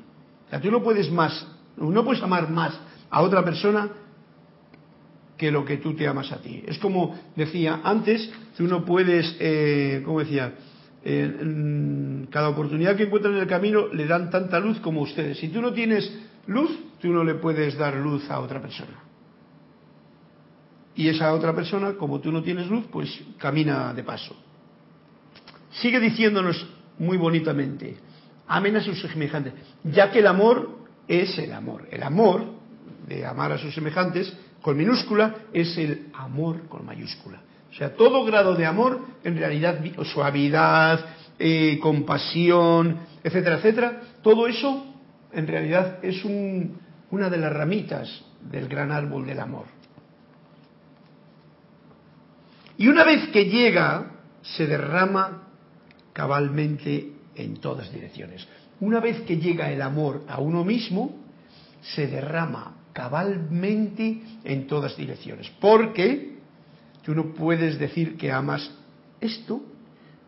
O sea, tú no puedes más, no puedes amar más a otra persona que lo que tú te amas a ti. Es como decía antes, tú no puedes, eh, como decía, eh, cada oportunidad que encuentran en el camino le dan tanta luz como ustedes. Si tú no tienes luz, tú no le puedes dar luz a otra persona. Y esa otra persona, como tú no tienes luz, pues camina de paso. Sigue diciéndonos muy bonitamente, amen a sus semejantes, ya que el amor es el amor. El amor de amar a sus semejantes con minúscula es el amor con mayúscula. O sea, todo grado de amor, en realidad, suavidad, eh, compasión, etcétera, etcétera, todo eso en realidad es una de las ramitas del gran árbol del amor. Y una vez que llega, se derrama cabalmente en todas direcciones. Una vez que llega el amor a uno mismo, se derrama cabalmente en todas direcciones. Porque tú no puedes decir que amas esto,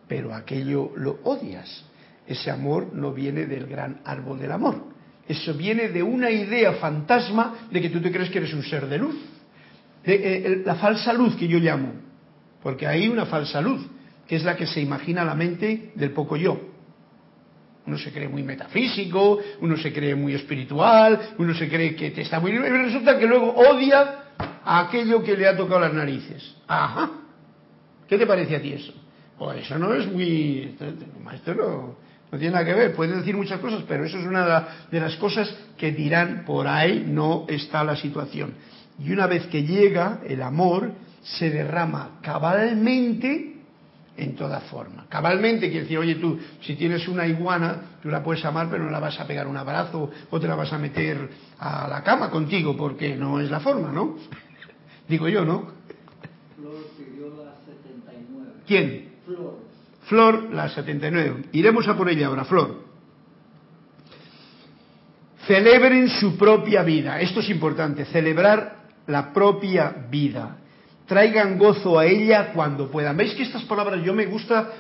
pero aquello lo odias. Ese amor no viene del gran árbol del amor. Eso viene de una idea fantasma de que tú te crees que eres un ser de luz. Eh, la falsa luz que yo llamo porque hay una falsa luz, que es la que se imagina la mente del poco yo. Uno se cree muy metafísico, uno se cree muy espiritual, uno se cree que te está muy... Y resulta que luego odia a aquello que le ha tocado las narices. Ajá. ¿Qué te parece a ti eso? Pues eso no es muy... Maestro no, no tiene nada que ver. Puede decir muchas cosas, pero eso es una de las cosas que dirán por ahí no está la situación. Y una vez que llega el amor, se derrama cabalmente en toda forma. Cabalmente quiere decir, oye tú, si tienes una iguana, tú la puedes amar, pero no la vas a pegar un abrazo o te la vas a meter a la cama contigo, porque no es la forma, ¿no? [LAUGHS] Digo yo, ¿no? Flor pidió la 79. ¿Quién? Flor. Flor, la 79. Iremos a por ella ahora, Flor. Celebren su propia vida. Esto es importante, celebrar la propia vida traigan gozo a ella cuando puedan. ¿Veis que estas palabras yo me gusta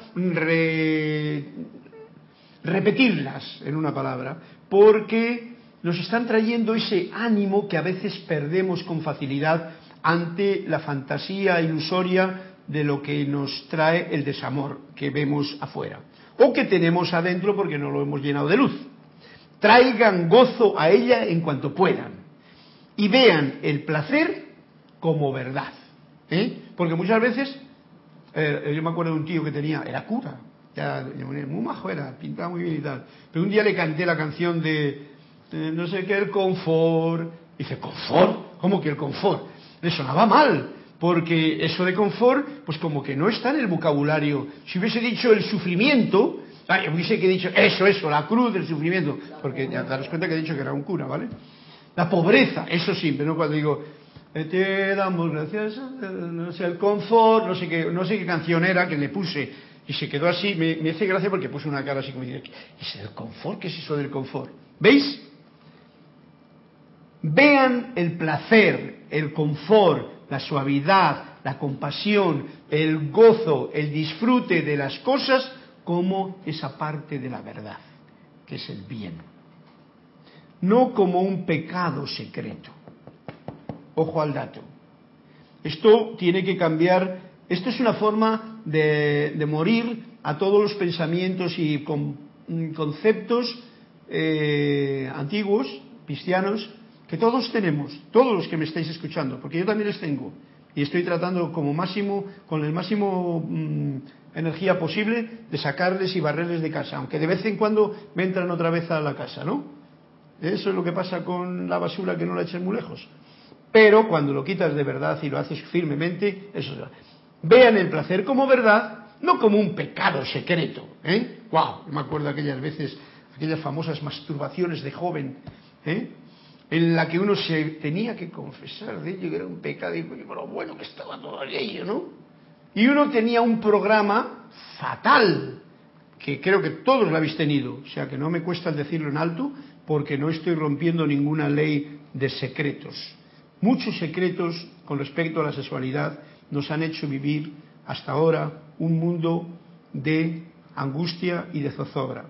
repetirlas en una palabra? Porque nos están trayendo ese ánimo que a veces perdemos con facilidad ante la fantasía ilusoria de lo que nos trae el desamor que vemos afuera o que tenemos adentro porque no lo hemos llenado de luz. Traigan gozo a ella en cuanto puedan y vean el placer como verdad. ¿Eh? Porque muchas veces, eh, yo me acuerdo de un tío que tenía, era cura, muy majo era, pintaba muy bien y tal, pero un día le canté la canción de, no sé qué, el confort, y dice, ¿confort? ¿Cómo que el confort? Le sonaba mal, porque eso de confort, pues como que no está en el vocabulario. Si hubiese dicho el sufrimiento, hubiese que dicho eso, eso, la cruz del sufrimiento, porque ya daros cuenta que he dicho que era un cura, ¿vale? La pobreza, eso sí, pero cuando digo te damos gracias, no sé, el confort, no sé qué, no sé qué canción era que le puse y se quedó así, me, me hace gracia porque puse una cara así como diciendo, ¿es el confort? ¿Qué es eso del confort? ¿Veis? Vean el placer, el confort, la suavidad, la compasión, el gozo, el disfrute de las cosas como esa parte de la verdad, que es el bien. No como un pecado secreto Ojo al dato. Esto tiene que cambiar, esto es una forma de, morir a todos los pensamientos y conceptos eh, antiguos, cristianos, que todos tenemos, todos los que me estáis escuchando, porque yo también les tengo. Y estoy tratando como máximo, con el máximo mm, energía posible, de sacarles y barrerles de casa, aunque de vez en cuando me entran otra vez a la casa, ¿no? Eso es lo que pasa con la basura que no la echen muy lejos. Pero cuando lo quitas de verdad y lo haces firmemente, eso va. Vean el placer como verdad, no como un pecado secreto. ¿eh? ¡Wow! Me acuerdo aquellas veces, aquellas famosas masturbaciones de joven. ¿eh? En la que uno se tenía que confesar de ello, que era un pecado, y lo bueno que estaba todo aquello, ¿no? Y uno tenía un programa fatal, que creo que todos lo habéis tenido, o sea que no me cuesta decirlo en alto, porque no estoy rompiendo ninguna ley de secretos. Muchos secretos con respecto a la sexualidad nos han hecho vivir hasta ahora un mundo de angustia y de zozobra.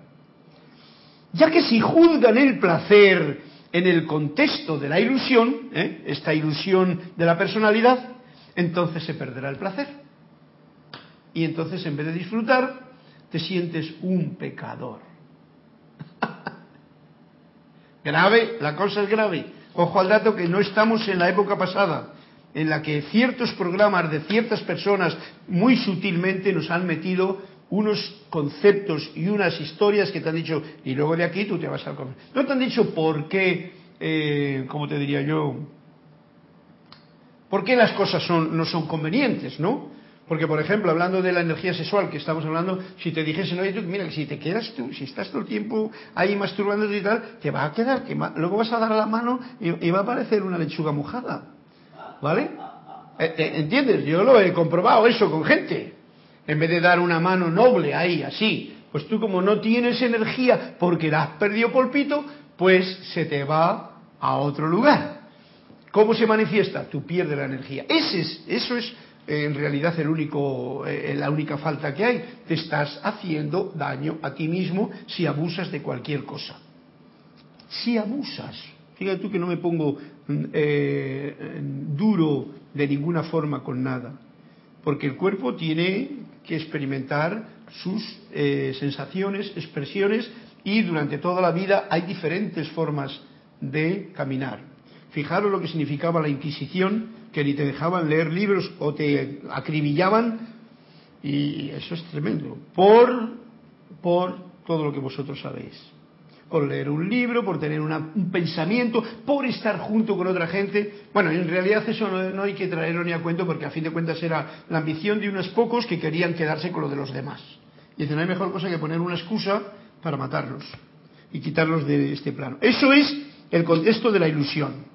Ya que si juzgan el placer en el contexto de la ilusión, ¿eh? esta ilusión de la personalidad, entonces se perderá el placer. Y entonces en vez de disfrutar, te sientes un pecador. [LAUGHS] grave, la cosa es grave. Ojo al dato que no estamos en la época pasada, en la que ciertos programas de ciertas personas muy sutilmente nos han metido unos conceptos y unas historias que te han dicho, y luego de aquí tú te vas al... No te han dicho por qué, eh, como te diría yo, por qué las cosas son, no son convenientes, ¿no? Porque, por ejemplo, hablando de la energía sexual que estamos hablando, si te dijesen, oye, tú, mira, si te quedas tú, si estás todo el tiempo ahí masturbándote y tal, te va a quedar, que luego vas a dar la mano y, va a aparecer una lechuga mojada. ¿Vale? Eh, eh, ¿Entiendes? Yo lo he comprobado eso con gente en vez de dar una mano noble ahí, así, pues tú como no tienes energía porque la has perdido polpito, pues se te va a otro lugar. ¿Cómo se manifiesta? Tú pierdes la energía. Ese es, eso es eh, en realidad el único, eh, la única falta que hay. Te estás haciendo daño a ti mismo si abusas de cualquier cosa. Si abusas, fíjate tú que no me pongo mm, eh, duro de ninguna forma con nada, porque el cuerpo tiene que experimentar sus eh, sensaciones, expresiones y durante toda la vida hay diferentes formas de caminar. Fijaros lo que significaba la Inquisición, que ni te dejaban leer libros o te acribillaban y eso es tremendo, por, por todo lo que vosotros sabéis por leer un libro, por tener un pensamiento, por estar junto con otra gente. Bueno, en realidad eso no, hay que traerlo ni a cuento porque a fin de cuentas era la ambición de unos pocos que querían quedarse con lo de los demás. Y dicen, no hay mejor cosa que poner una excusa para matarlos y quitarlos de este plano. Eso es el contexto de la ilusión.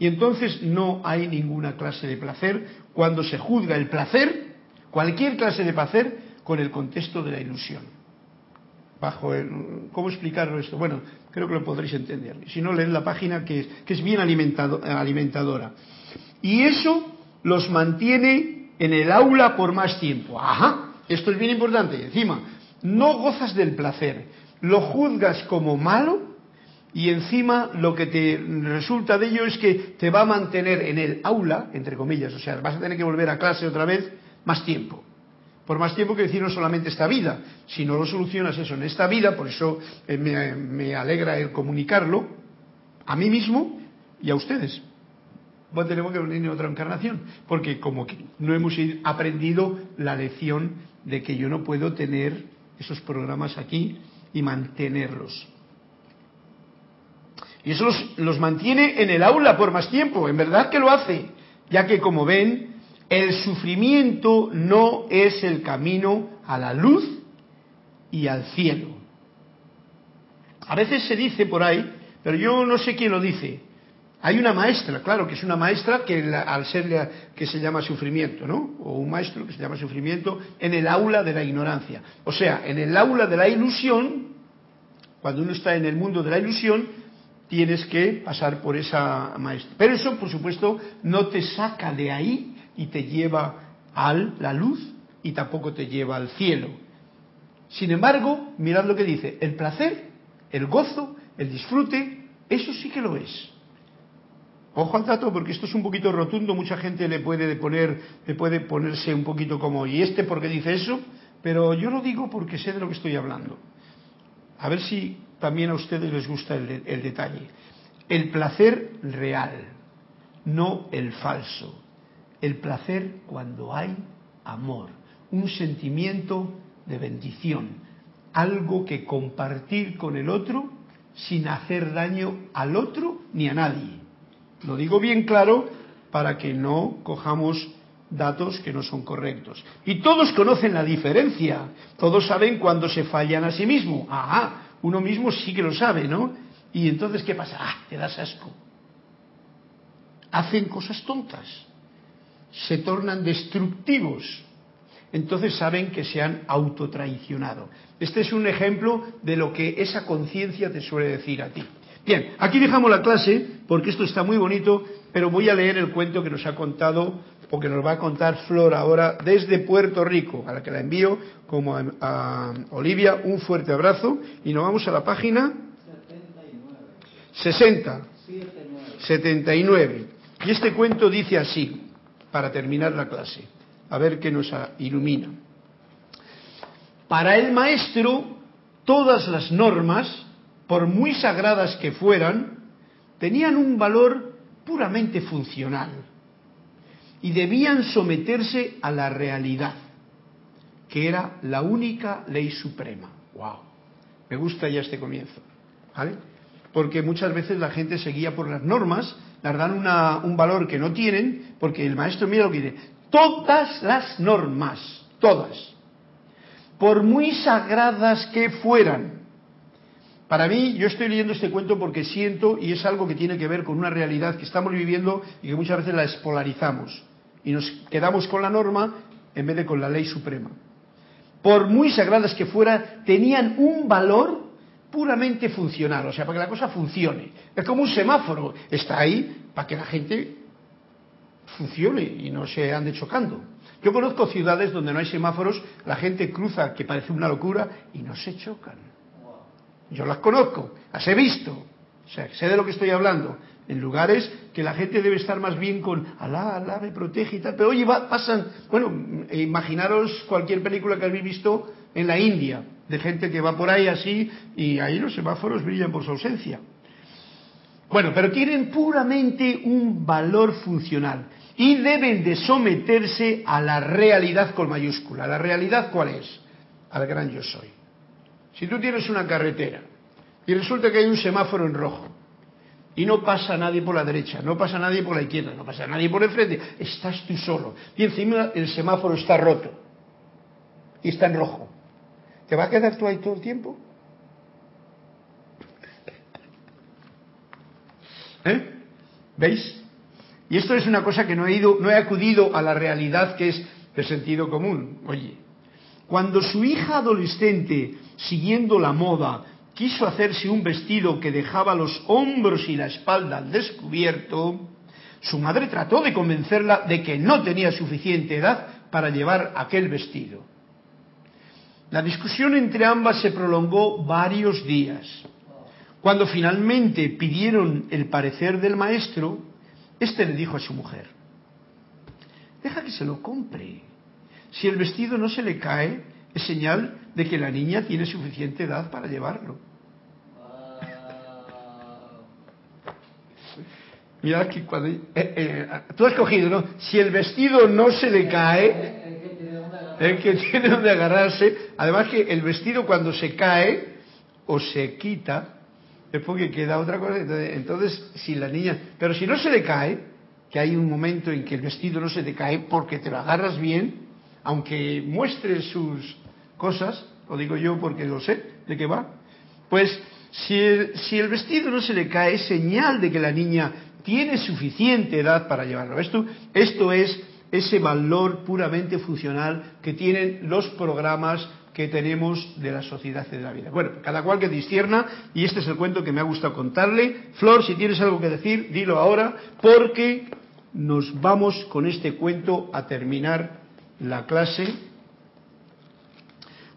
Y entonces no hay ninguna clase de placer cuando se juzga el placer, cualquier clase de placer, con el contexto de la ilusión bajo el, ¿cómo explicarlo esto? Bueno, creo que lo podréis entender. Si no, leed la página que es, que es bien alimentado, alimentadora. Y eso los mantiene en el aula por más tiempo. Ajá, esto es bien importante. Encima, no gozas del placer, lo juzgas como malo y encima lo que te resulta de ello es que te va a mantener en el aula, entre comillas, o sea, vas a tener que volver a clase otra vez más tiempo por más tiempo que decir no solamente esta vida. Si no lo solucionas eso en esta vida, por eso eh, me, alegra el comunicarlo a mí mismo y a ustedes. Bueno, tenemos que venir en otra encarnación, porque como que no hemos aprendido la lección de que yo no puedo tener esos programas aquí y mantenerlos. Y eso los, los mantiene en el aula por más tiempo, en verdad que lo hace, ya que como ven, el sufrimiento no es el camino a la luz y al cielo. A veces se dice por ahí, pero yo no sé quién lo dice. Hay una maestra, claro, que es una maestra que al ser que se llama sufrimiento, ¿no? O un maestro que se llama sufrimiento en el aula de la ignorancia. O sea, en el aula de la ilusión, cuando uno está en el mundo de la ilusión, tienes que pasar por esa maestra. Pero eso, por supuesto, no te saca de ahí y te lleva a la luz y tampoco te lleva al cielo. Sin embargo, mirad lo que dice, el placer, el gozo, el disfrute, eso sí que lo es. Ojo al dato porque esto es un poquito rotundo, mucha gente le puede poner, le puede ponerse un poquito como, ¿y este por qué dice eso? Pero yo lo digo porque sé de lo que estoy hablando. A ver si también a ustedes les gusta el, el detalle. El placer real, no el falso el placer cuando hay amor, un sentimiento de bendición, algo que compartir con el otro sin hacer daño al otro ni a nadie. Lo digo bien claro para que no cojamos datos que no son correctos. Y todos conocen la diferencia, todos saben cuando se fallan a sí mismo. Ajá, uno mismo sí que lo sabe, ¿no? Y entonces, ¿qué pasa? Ah, te das asco. hacen cosas tontas, se tornan destructivos. Entonces saben que se han autotraicionado. Este es un ejemplo de lo que esa conciencia te suele decir a ti. Bien, aquí dejamos la clase porque esto está muy bonito, pero voy a leer el cuento que nos ha contado o que nos va a contar Flor ahora desde Puerto Rico, a la que la envío como a, a Olivia un fuerte abrazo y nos vamos a la página 60, 79. Y este cuento dice así, para terminar la clase, a ver qué nos ilumina. Para el maestro, todas las normas, por muy sagradas que fueran, tenían un valor puramente funcional y debían someterse a la realidad, que era la única ley suprema. ¡Wow! Me gusta ya este comienzo. ¿Vale? Porque muchas veces la gente se guía por las normas, las dan un valor que no tienen, porque el maestro mira lo que dice, todas las normas, todas, por muy sagradas que fueran. Para mí, yo estoy leyendo este cuento porque siento, y es algo que tiene que ver con una realidad que estamos viviendo y que muchas veces la espolarizamos y nos quedamos con la norma en vez de con la ley suprema. Por muy sagradas que fueran, tenían un valor puramente funcional, o sea, para que la cosa funcione. Es como un semáforo, está ahí para que la gente funcione y no se ande chocando. Yo conozco ciudades donde no hay semáforos, la gente cruza, que parece una locura, y no se chocan. Yo las conozco, las he visto, o sea, sé de lo que estoy hablando. En lugares que la gente debe estar más bien con Alá, Alá me protege y tal. Pero oye, pasan, bueno, imaginaros cualquier película que habéis visto en la India, de gente que va por ahí así y ahí los semáforos brillan por su ausencia. Bueno, pero tienen puramente un valor funcional y deben de someterse a la realidad con mayúscula. ¿La realidad cuál es? Al gran yo soy. Si tú tienes una carretera y resulta que hay un semáforo en rojo y no pasa nadie por la derecha, no pasa nadie por la izquierda, no pasa nadie por el frente, estás tú solo y encima el semáforo está roto y está en rojo. ¿Te va a quedar tú ahí todo el tiempo? ¿Eh? ¿Veis? Y esto es una cosa que no he ido, no he acudido a la realidad que es de sentido común. Oye, cuando su hija adolescente, siguiendo la moda, quiso hacerse un vestido que dejaba los hombros y la espalda al descubierto, su madre trató de convencerla de que no tenía suficiente edad para llevar aquel vestido. La discusión entre ambas se prolongó varios días. Cuando finalmente pidieron el parecer del maestro, éste le dijo a su mujer, deja que se lo compre. Si el vestido no se le cae, es señal de que la niña tiene suficiente edad para llevarlo. Mira que cuando... Eh, eh, tú has cogido, ¿no? Si el vestido no se le cae, el que [LAUGHS] tiene donde agarrarse. Además que el vestido cuando se cae o se quita, es porque queda otra cosa. Entonces, si la niña... Pero si no se le cae, que hay un momento en que el vestido no se te cae porque te lo agarras bien, aunque muestres sus cosas, lo digo yo porque lo sé de qué va, pues si el, si el vestido no se le cae, es señal de que la niña tiene suficiente edad para llevarlo. Esto, esto es ese valor puramente funcional que tienen los programas que tenemos de la sociedad y de la vida. Bueno, cada cual que discierna, y este es el cuento que me ha gustado contarle. Flor, si tienes algo que decir, dilo ahora, porque nos vamos con este cuento a terminar la clase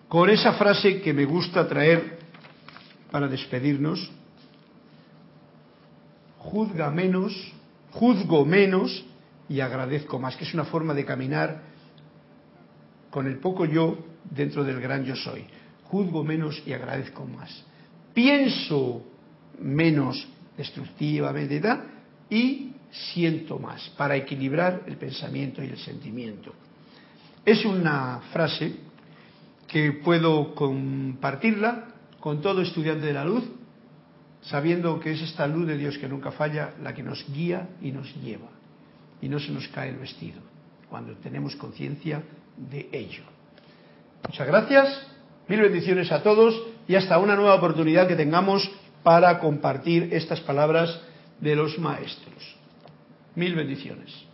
con esa frase que me gusta traer para despedirnos. Juzga menos, juzgo menos y agradezco más, que es una forma de caminar con el poco yo dentro del gran yo soy. Juzgo menos y agradezco más. Pienso menos destructivamente y siento más para equilibrar el pensamiento y el sentimiento. Es una frase que puedo compartirla con todo estudiante de la luz, sabiendo que es esta luz de Dios que nunca falla la que nos guía y nos lleva y no se nos cae el vestido cuando tenemos conciencia de ello. Muchas gracias, mil bendiciones a todos y hasta una nueva oportunidad que tengamos para compartir estas palabras de los maestros. Mil bendiciones.